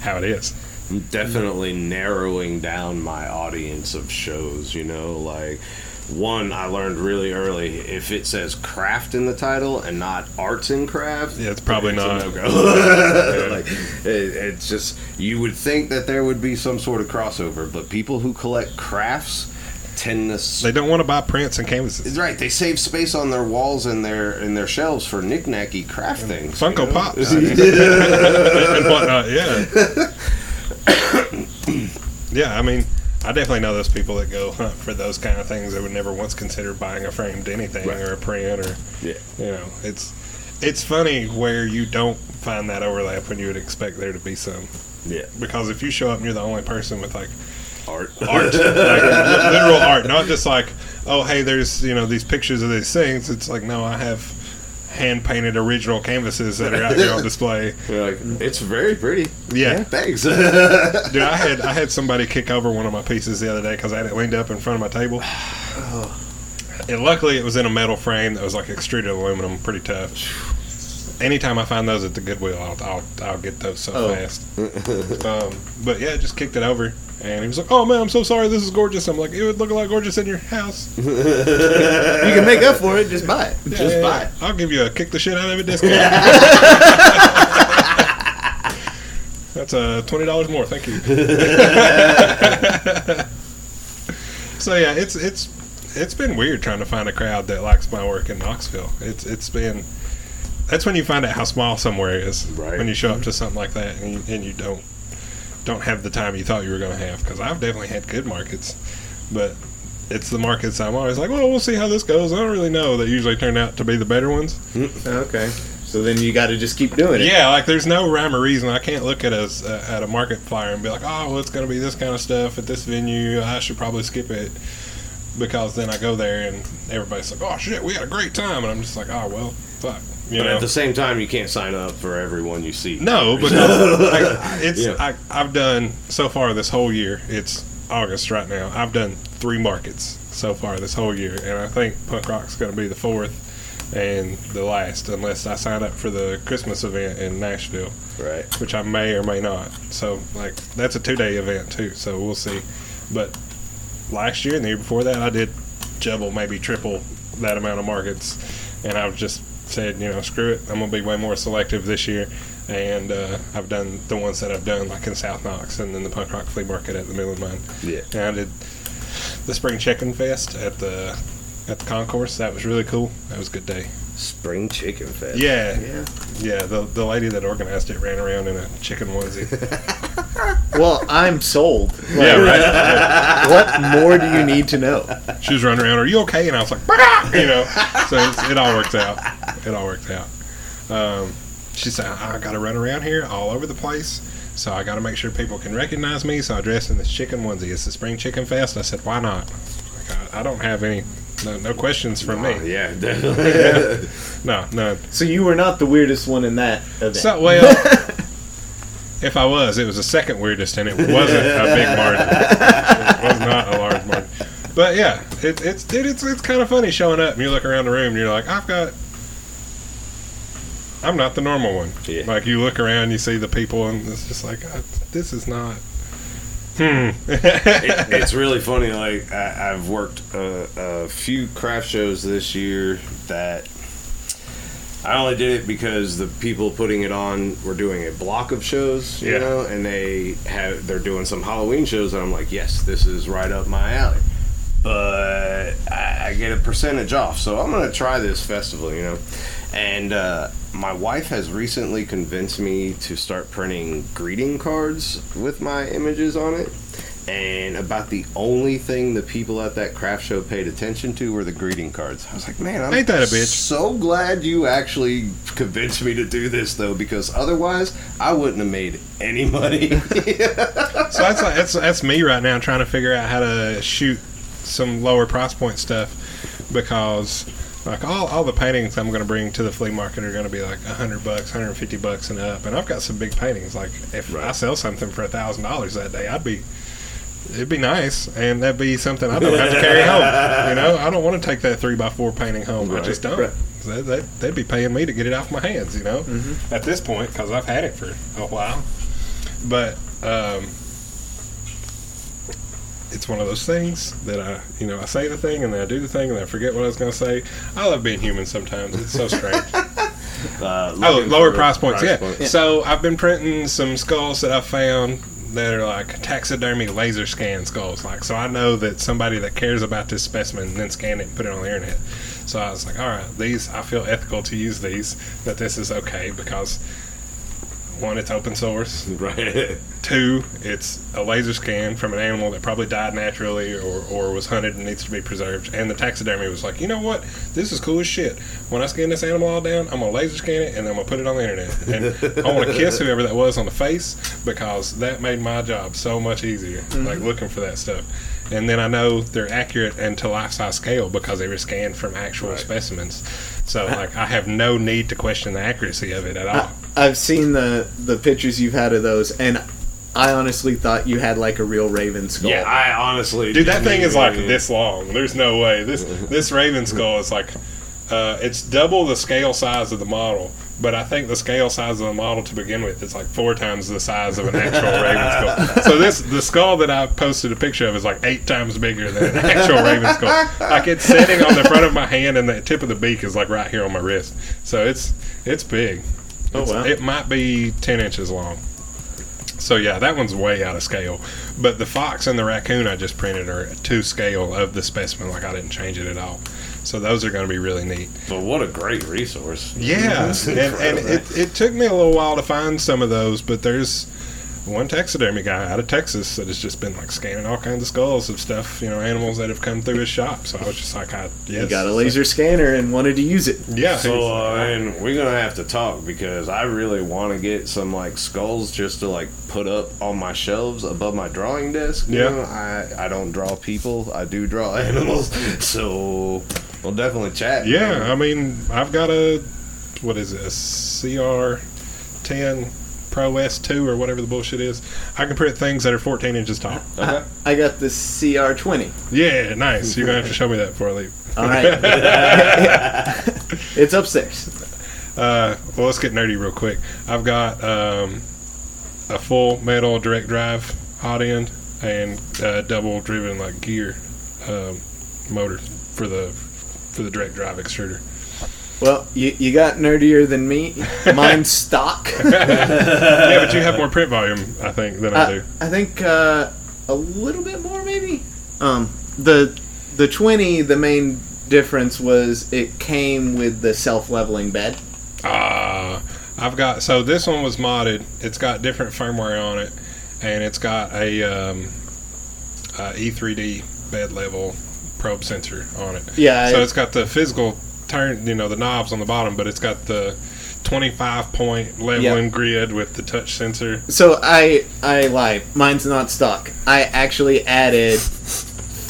how it is. I'm definitely narrowing down my audience of shows, you know, like one I learned really early if it says craft in the title and not arts and craft, Yeah, it's probably it's not. no-go. [laughs] like it, it's just you would think that there would be some sort of crossover, but people who collect crafts tend to They don't want to buy prints and canvases. It's right. They save space on their walls and their and their shelves for knick-knacky craft things. Funko you know? Pops [laughs] [laughs] and whatnot. Yeah, [coughs] yeah. I mean, I definitely know those people that go hunt for those kind of things. that would never once consider buying a framed anything Right. or a print or Yeah. you know. It's it's funny where you don't find that overlap when you would expect there to be some. Yeah. Because if you show up and you're the only person with like Art. [laughs] art, like literal art, not just like, oh hey, there's you know these pictures of these things. It's like no, I have hand painted original canvases that are out here on [laughs] display. You're like, it's very pretty. Yeah, Thanks. [laughs] dude, I had I had somebody kick over one of my pieces the other day because I had it leaned up in front of my table. [sighs] And luckily, it was in a metal frame that was like extruded aluminum, pretty tough. Anytime I find those at the Goodwill, I'll I'll, I'll get those so Oh. fast. um, but yeah, just kicked it over, and he was like, "Oh man, I'm so sorry. This is gorgeous." I'm like, "It would look a lot gorgeous in your house." [laughs] You can make up for it. Just buy it. Yeah, just yeah, buy it. I'll give you a kick the shit out of it discount. [laughs] That's uh, twenty dollars more. Thank you. [laughs] so yeah, it's it's it's been weird trying to find a crowd that likes my work in Knoxville. It's it's been that's when you find out how small somewhere is Right. when you show up to something like that and you, and you don't don't have the time you thought you were going to have because I've definitely had good markets, but it's the markets I'm always like, well, we'll see how this goes. I don't really know. They usually turn out to be the better ones. Okay. So then you got to just keep doing it. Yeah, like there's no rhyme or reason. I can't look at a uh, at a market flyer and be like, oh, well, it's going to be this kind of stuff at this venue. I should probably skip it because then I go there and everybody's like, oh shit, we had a great time, and I'm just like, oh well, fuck, But know. at the same time, you can't sign up for everyone you see. No, [laughs] because I, it's Yeah. I, I've done so far this whole year. It's August right now. I've done three markets so far this whole year, and I think punk rock's going to be the fourth and the last, unless I sign up for the Christmas event in Nashville, Right. which I may or may not. So like that's a two day event too. So we'll see. But last year and the year before that, I did double, maybe triple that amount of markets, and I've just said, you know, screw it. I'm gonna be way more selective this year, and uh, I've done the ones that I've done, like in South Knox, and then the punk rock flea market at the Mill & Mine. Yeah. And I did the spring chicken fest at the at the concourse. That was really cool. That was a good day. Spring Chicken Fest. Yeah, Yeah. yeah. The the lady that organized it ran around in a chicken onesie. [laughs] Well, I'm sold. yeah, right. [laughs] What more do you need to know? She was running around. Are you okay? And I was like, "Bah!" you know. So it's, it all worked out. It all worked out. Um, she said, I got to run around here all over the place. So I got to make sure people can recognize me. So I dressed in this chicken onesie. It's the Spring Chicken Fest. I said, why not? Like, I, I don't have any, no, no questions from Oh, me. yeah, [laughs] definitely. No, none. So you were not the weirdest one in that event. So, well, if I was, it was the second weirdest, and it wasn't a big [laughs] margin. It was not a large margin. But yeah, it, it's it, it's it's kind of funny showing up and you look around the room and you're like, I've got. I'm not the normal one. Yeah. Like you look around, you see the people, and it's just like, uh, this is not. Hmm. it, it's really funny. Like I, I've worked a, a few craft shows this year that I only did it because the people putting it on were doing a block of shows, you Yeah. know, and they have they're doing some Halloween shows, and I'm like, yes, this is right up my alley. But I, I get a percentage off, so I'm gonna try this festival, you know. And uh, my wife has recently convinced me to start printing greeting cards with my images on it. And about the only thing the people at that craft show paid attention to were the greeting cards. I was like, man, I'm Ain't that a bitch? so glad you actually convinced me to do this, though, because otherwise I wouldn't have made any money. [laughs] [laughs] So that's like, that's that's me right now trying to figure out how to shoot some lower price point stuff because like all, all the paintings I'm going to bring to the flea market are going to be like a hundred bucks, hundred and fifty bucks and up, and I've got some big paintings. Like if I sell something for a thousand dollars that day, I'd be it'd be nice, and that'd be something I don't have to carry home. You know, I don't want to take that three by four painting home. I just don't. Right. They, they, they'd be paying me to get it off my hands. You know, at this point because I've had it for a while, but. um it's one of those things that I, you know, I say the thing and then I do the thing and then I forget what I was going to say. I love being human sometimes. It's so strange. [laughs] Uh, oh, lower price points, yeah. point. So I've been printing some skulls that I found that are like taxidermy laser scan skulls. Like, so I know that somebody that cares about this specimen then scan it and put it on the internet. So I was like, all right, these, I feel ethical to use these, that this is okay because one, it's open source. [laughs] Right. Two, it's a laser scan from an animal that probably died naturally or, or was hunted and needs to be preserved. And the taxidermy was like, you know what? This is cool as shit. When I scan this animal all down, I'm going to laser scan it and I'm going to put it on the internet. And I want to [laughs] kiss whoever that was on the face because that made my job so much easier, mm-hmm. like looking for that stuff. And then I know they're accurate and to life size scale because they were scanned from actual Right. specimens. So, like, I have no need to question the accuracy of it at all. [laughs] I've seen the the pictures you've had of those, and I honestly thought you had like a real raven skull. Yeah, I honestly. Dude, that thing is like this long. There's no way. This this raven skull is like uh, it's double the scale size of the model, but I think the scale size of the model to begin with is like four times the size of an actual [laughs] raven skull. So this the skull that I posted a picture of is like eight times bigger than an actual raven skull. Like it's sitting on the front of my hand, and the tip of the beak is like right here on my wrist. So it's it's big. Oh, wow. It might be ten inches long. So yeah, that one's way out of scale. But the fox and the raccoon I just printed are to scale of the specimen. Like I didn't change it at all. So those are going to be really neat. But what a great resource. Yeah, [laughs] and, and it, it took me a little while to find some of those, but there's one taxidermy guy out of Texas that has just been like scanning all kinds of skulls of stuff, you know, animals that have come through his shop. So I was just like, I yes, You got a laser scanner and wanted to use it. yeah. So, he's- uh, and we're gonna have to talk because I really want to get some like skulls just to like put up on my shelves above my drawing desk. You Yeah. know, I I don't draw people. I do draw [laughs] animals. So we'll definitely chat. Yeah, I mean, I've got a what is it, a CR10 Pro S2 or whatever the bullshit is. I can print things that are 14 inches tall. Okay. I got the CR20. Yeah, nice. You're gonna have to show me that before I leave. All right, [laughs] it's upstairs. Uh, well, let's get nerdy real quick. I've got um, a full metal direct drive hot end and uh, double driven like gear um, motor for the for the direct drive extruder. Well, you, you got nerdier than me. Mine's [laughs] stock. [laughs] yeah, but you have more print volume, I think, than I Uh, do. I think uh, a little bit more, maybe. Um, the the twenty, the main difference was it came with the self-leveling bed. Uh, I've got so this one was modded. It's got different firmware on it, and it's got a um, uh, E3D bed level probe sensor on it. Yeah, So I- it's got the physical turn, you know, the knobs on the bottom, but it's got the 25 point leveling grid with the touch sensor. So I I lie. Mine's not stock. I actually added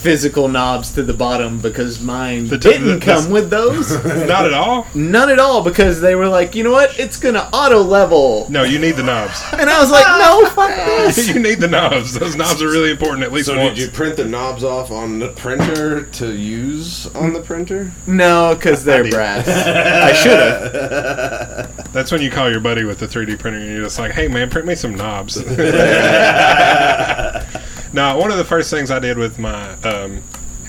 physical knobs to the bottom because mine The didn't the- the- come with those. [laughs] Not at all. None at all because they were like, you know what? It's gonna auto level. No, you need the knobs. And I was like, no, [laughs] fuck this. [laughs] you need the knobs. Those knobs are really important at least So once. did you print the knobs off on the printer to use on the printer? No, because they're did. brass. I should have. That's when you call your buddy with the 3D printer and you're just like, hey man, print me some knobs. Now, one of the first things I did with my um,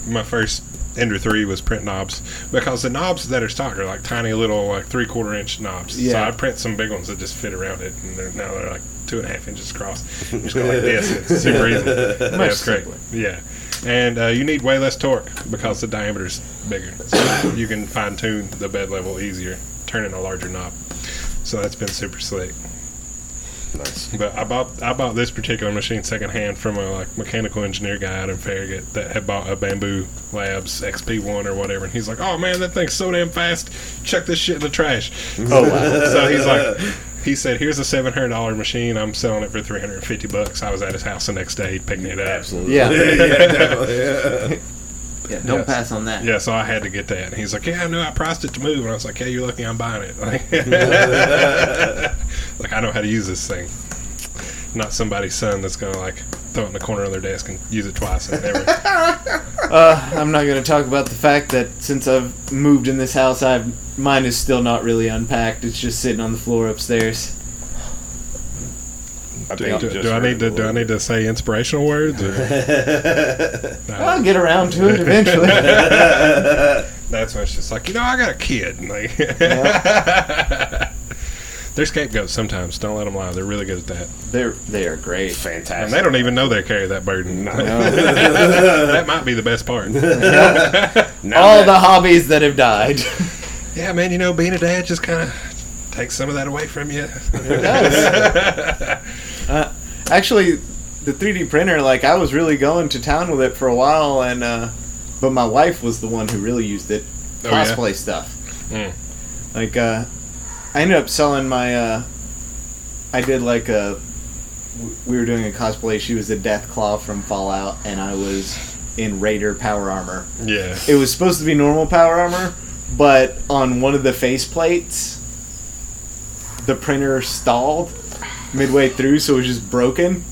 my first Ender 3 was print knobs because the knobs that are stock are like tiny little, like three quarter inch knobs. So I print some big ones that just fit around it, and they're, now they're like two and a half inches across. You [laughs] just go like this. It's super easy. Yeah, [laughs] Much it's great. Yeah. And uh, you need way less torque because the diameter's bigger. So you can fine tune the bed level easier, turning a larger knob. So that's been super slick. Nice. But I bought I bought this particular machine secondhand from a like mechanical engineer guy out in Farragut that had bought a Bambu Labs XP1 or whatever, and he's like, "Oh man, that thing's so damn fast! Chuck this shit in the trash." [laughs] Oh wow. so he's like, he said, "Here's a seven hundred dollar machine. I'm selling it for three hundred and fifty bucks." I was at his house the next day picking it up. Absolutely. Yeah. [laughs] yeah, definitely. Yeah. [laughs] Yeah, don't Yes. pass on that. Yeah, so I had to get that. And he's like, "Yeah, I knew I priced it to move." And I was like, "Yeah, you're lucky I'm buying it." [laughs] Like, [laughs] like I know how to use this thing. Not somebody's son that's gonna like throw it in the corner of their desk and use it twice and never. [laughs] Uh, I'm not going to talk about the fact that since I've moved in this house, I've mine is still not really unpacked. It's just sitting on the floor upstairs. I do, do- do I need to do I need to say inspirational words? Or? [laughs] I'll get around to it eventually. [laughs] That's when it's just like you know I got a kid. and [laughs] Like, they're scapegoats sometimes. Don't let them lie. They're really good at that, They're they are great. Fantastic. and they don't even know they carry that burden. No. that might be the best part. Now All that- the hobbies that have died. Yeah, man. You know, being a dad just kind of takes some of that away from you. It does. Uh, actually, the 3D printer, like I was really going to town with it for a while, and uh, but my wife was the one who really used it. Oh, yeah? Cosplay stuff. Mm. Like, uh, I ended up selling my. Uh, I did like a. We were doing a cosplay. She was a Deathclaw from Fallout, and I was in Raider power armor. Yeah. It was supposed to be normal power armor, but on one of the face plates, the printer stalled midway through, so it was just broken.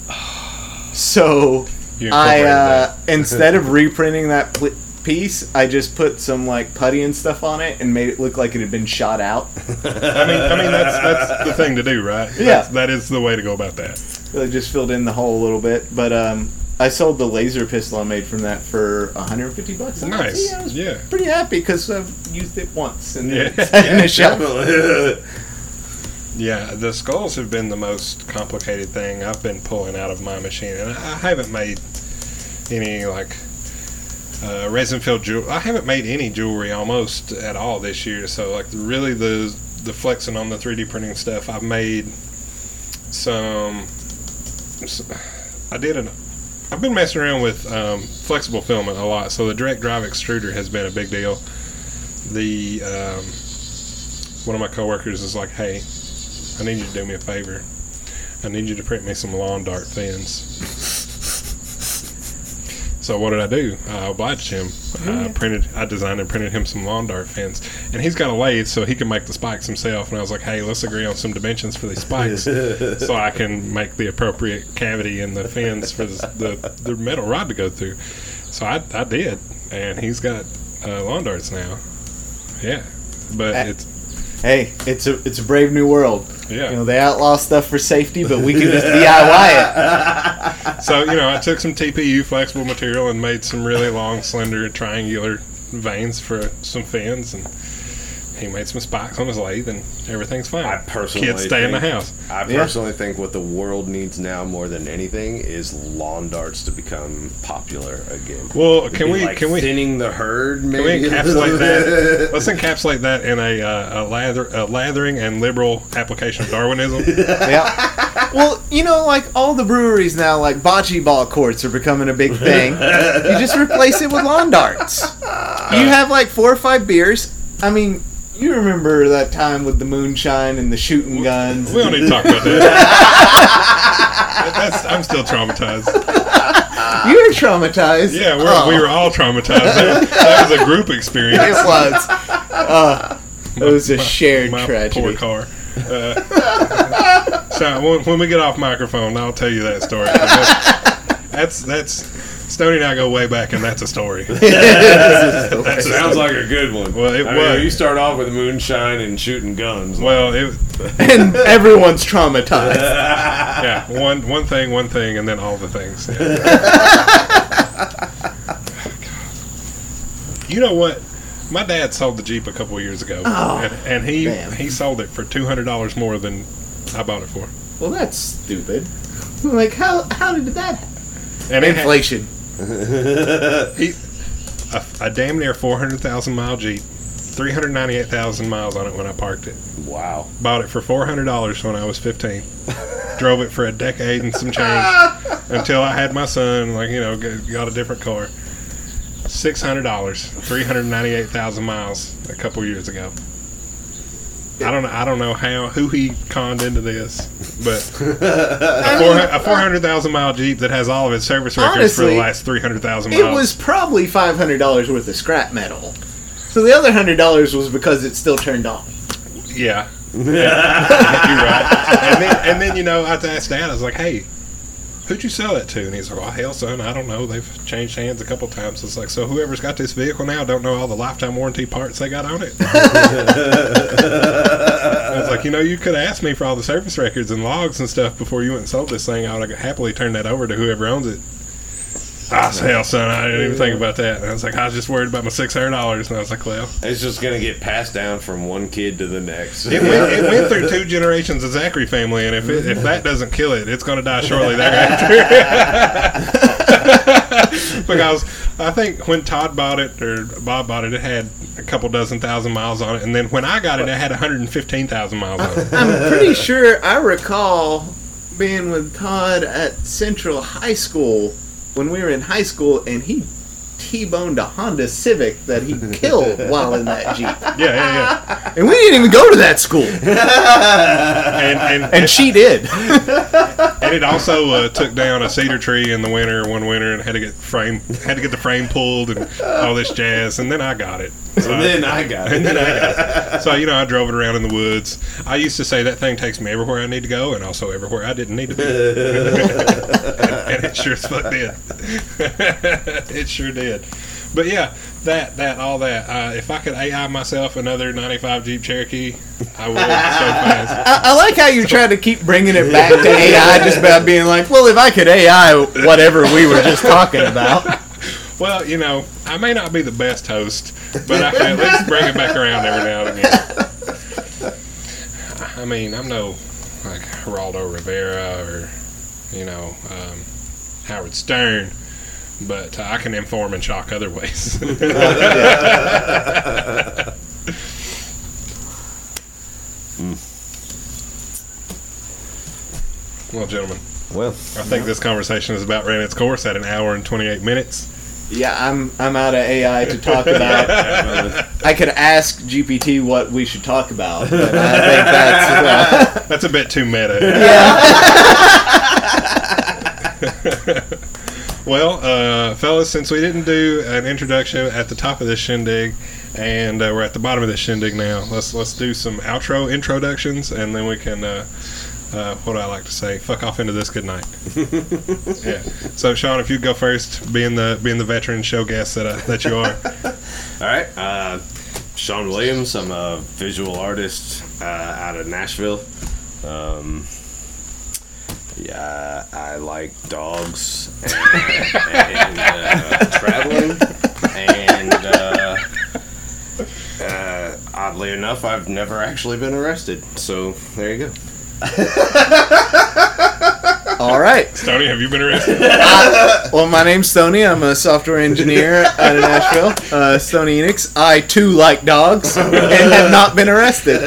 So I, uh, instead of reprinting that pl- piece, I just put some like putty and stuff on it and made it look like it had been shot out. I mean, I mean that's that's the thing to do, right? Yeah. That's, that is the way to go about that. I just filled in the hole a little bit, but um, I sold the laser pistol I made from that for 150 bucks. And Nice. I was Yeah. pretty happy because I've used it once and then Yeah. it's in a shelf. Yeah, the skulls have been the most complicated thing I've been pulling out of my machine, and I haven't made any like uh, resin filled jewelry. I haven't made any jewelry almost at all this year. So like really the the flexing on the 3D printing stuff, I've made some. I did an. I've been messing around with um, flexible filament a lot, so the direct drive extruder has been a big deal. The um, one of my coworkers is like, "Hey, I need you to do me a favor. I need you to print me some lawn dart fins." So what did I do? I obliged him. I printed, I designed and printed him some lawn dart fins, and he's got a lathe, so he can make the spikes himself. And I was like, "Hey, let's agree on some dimensions for these spikes, [laughs] so I can make the appropriate cavity in the fins for the the, the metal rod to go through." So I, I did, and he's got uh, lawn darts now. Yeah, but Uh, it's Hey, it's a it's a brave new world. Yeah. You know, they outlaw stuff for safety, but we can just [laughs] DIY it. So you know, I took some TPU flexible material and made some really long, slender, triangular veins for some fins, and he made some spikes on his lathe, and everything's fine. I personally Kids stay in the house. I Yeah. personally think what the world needs now more than anything is lawn darts to become popular again. Well, It'd can we like can we thinning the herd? can we Maybe encapsulate that? [laughs] Let's encapsulate that in a, uh, a, lather, a lathering and liberal application of Darwinism. [laughs] yeah. Well, you know, like all the breweries now, like bocce ball courts are becoming a big thing. you just replace it with lawn darts. You have like four or five beers. I mean, you remember that time with the moonshine and the shooting guns. we don't need to talk about [laughs] that. That's, I'm still traumatized. You were traumatized. Yeah, we're, Oh, we were all traumatized. That, that was a group experience. It was. Uh, it was a shared My tragedy. poor car. Uh, [laughs] so when, when we get off microphone, I'll tell you that story. [laughs] That's that's Stoney and I go way back, and that's [laughs] a story. That sounds like a good one. Well, it I mean, was. you start off with moonshine and shooting guns. Well, it, [laughs] and everyone's traumatized. [laughs] yeah, one one thing, one thing, and then all the things. Yeah. you know what? My dad sold the Jeep a couple of years ago, Oh, and, and he damn. he sold it for two hundred dollars more than I bought it for. Well, that's stupid. Like, how how did that happen? And it had- Inflation. [laughs] He, a, a damn near 400,000 mile Jeep, 398,000 miles on it when I parked it. wow. Bought it for $400 when I was 15. [laughs] Drove it for a decade and some change [laughs] until I had my son, like, you know, got a different car. $600, 398,000 miles a couple years ago. I don't know. I don't know how who he conned into this, but [laughs] a, four, a four hundred thousand mile Jeep that has all of its service records for the last three hundred thousand miles. It was probably five hundred dollars worth of scrap metal. So the other hundred dollars was because it still turned on. Yeah. [laughs] You're right. And then, and then, you know, I asked Dad, I was like, hey, who'd you sell it to? And he's like, well, hell, son, I don't know. They've changed hands a couple times. It's like, so whoever's got this vehicle now don't know all the lifetime warranty parts they got on it. [laughs] I was like, you know, you could ask me for all the service records and logs and stuff before you went and sold this thing. I would happily turn that over to whoever owns it. Ah, hell, son, I didn't even think about that. And I was like, I was just worried about my $600. And I was like, well, It's just gonna get passed down from one kid to the next. It went, it went through [laughs] two generations of Zachary family, and if it, if that doesn't kill it, it's going to die shortly [laughs] thereafter. [laughs] because I think when Todd bought it or Bob bought it, it had a couple dozen thousand miles on it, and then when I got it, it had 115,000 miles on it. I'm pretty sure I recall being with Todd at Central High School when we were in high school, and he T-boned a Honda Civic that he [laughs] killed while in that Jeep. [laughs] Yeah, yeah, yeah. And we didn't even go to that school, [laughs] And and, and she did. and it also uh, took down a cedar tree in the winter one winter and had to get frame had to get the frame pulled and all this jazz, and then I got it. So [laughs] and then I got it. And then I got it. So, you know, I drove it around in the woods. I used to say that thing takes me everywhere I need to go and also everywhere I didn't need to be. [laughs] and it sure as fuck did. [laughs] it sure did. But yeah, that, that, all that. Uh, if I could AI myself another 95 Jeep Cherokee, I would so fast. I, I like how you try to keep bringing it back to AI, just about being like, well, if I could AI whatever we were just talking about. Well, you know, I may not be the best host, but I can at least bring it back around every now and again. I mean, I'm no like Geraldo Rivera or, you know, um, Howard Stern, but uh, I can inform and shock other ways. [laughs] well, gentlemen, Well, I think this conversation is about ran its course at an hour and 28 minutes. Yeah, I'm I'm out of AI to talk about. I could ask GPT what we should talk about, but I think that's uh, That's a bit too meta. Yeah. [laughs] well, uh, fellas, since we didn't do an introduction at the top of this shindig, and uh, we're at the bottom of this shindig now, let's let's do some outro introductions, and then we can. Uh, what do I like to say? Fuck off into this good night. [laughs] yeah. So, Sean, if you go first, being the being the veteran show guest that uh, that you are. [laughs] all right. Uh, Sean Williams. I'm a visual artist uh, out of Nashville. Um, yeah, I like dogs and, and uh, traveling, and uh, uh, oddly enough, I've never actually been arrested. So there you go. [laughs] All right. Tony, have you been arrested? [laughs] Well, my name's Stoney. I'm a software engineer out of Nashville. Uh, Stoney Enix. I too like dogs and have not been arrested,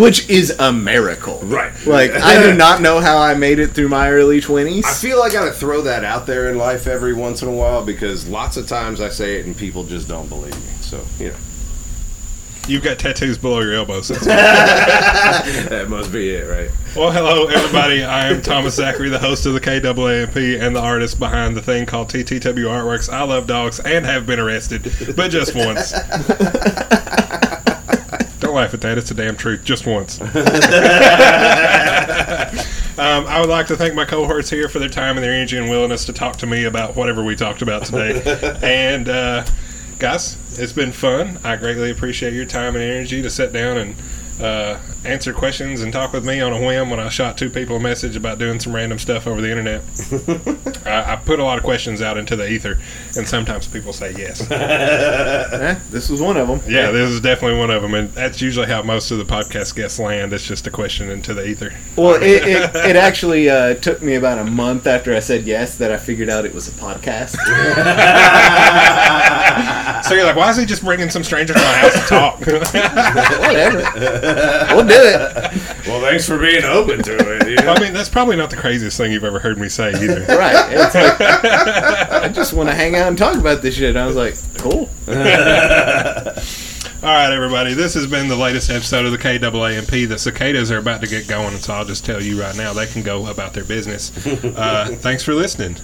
which is a miracle. Right. Like I do not know how I made it through my early twenties. I twenties. feel I gotta throw that out there in life every once in a while because lots of times I say it and people just don't believe me. So you know You've got tattoos below your elbows. [laughs] that must be it, right? Well, hello, everybody. I am Thomas Zachary, the host of the KAAMP and the artist behind the thing called TTW Artworks. I love dogs and have been arrested, but just once. [laughs] Don't laugh at that. It's the damn truth. Just once. [laughs] um, I would like to thank my cohorts here for their time and their energy and willingness to talk to me about whatever we talked about today. and, uh, guys, it's been fun. I greatly appreciate your time and energy to sit down and uh, answer questions and talk with me on a whim when I shot two people a message about doing some random stuff over the internet. [laughs] I, I put a lot of questions out into the ether, and sometimes people say yes. [laughs] Eh, this was one of them. Yeah, this is definitely one of them, and that's usually how most of the podcast guests land. It's just a question into the ether. Well, it, it, [laughs] it actually uh, took me about a month after I said yes that I figured out it was a podcast. So you're like, why is he just bringing some stranger to my house to talk? Whatever. We'll do it. [laughs] Well, thanks for being open to it. You know? I mean, that's probably not the craziest thing you've ever heard me say either. [laughs] Right. It's like, [laughs] I just want to hang out and talk about this shit. I was like, cool. All right, everybody. This has been the latest episode of the KAAMP. The cicadas are about to get going, and so I'll just tell you right now they can go about their business. Uh, thanks for listening.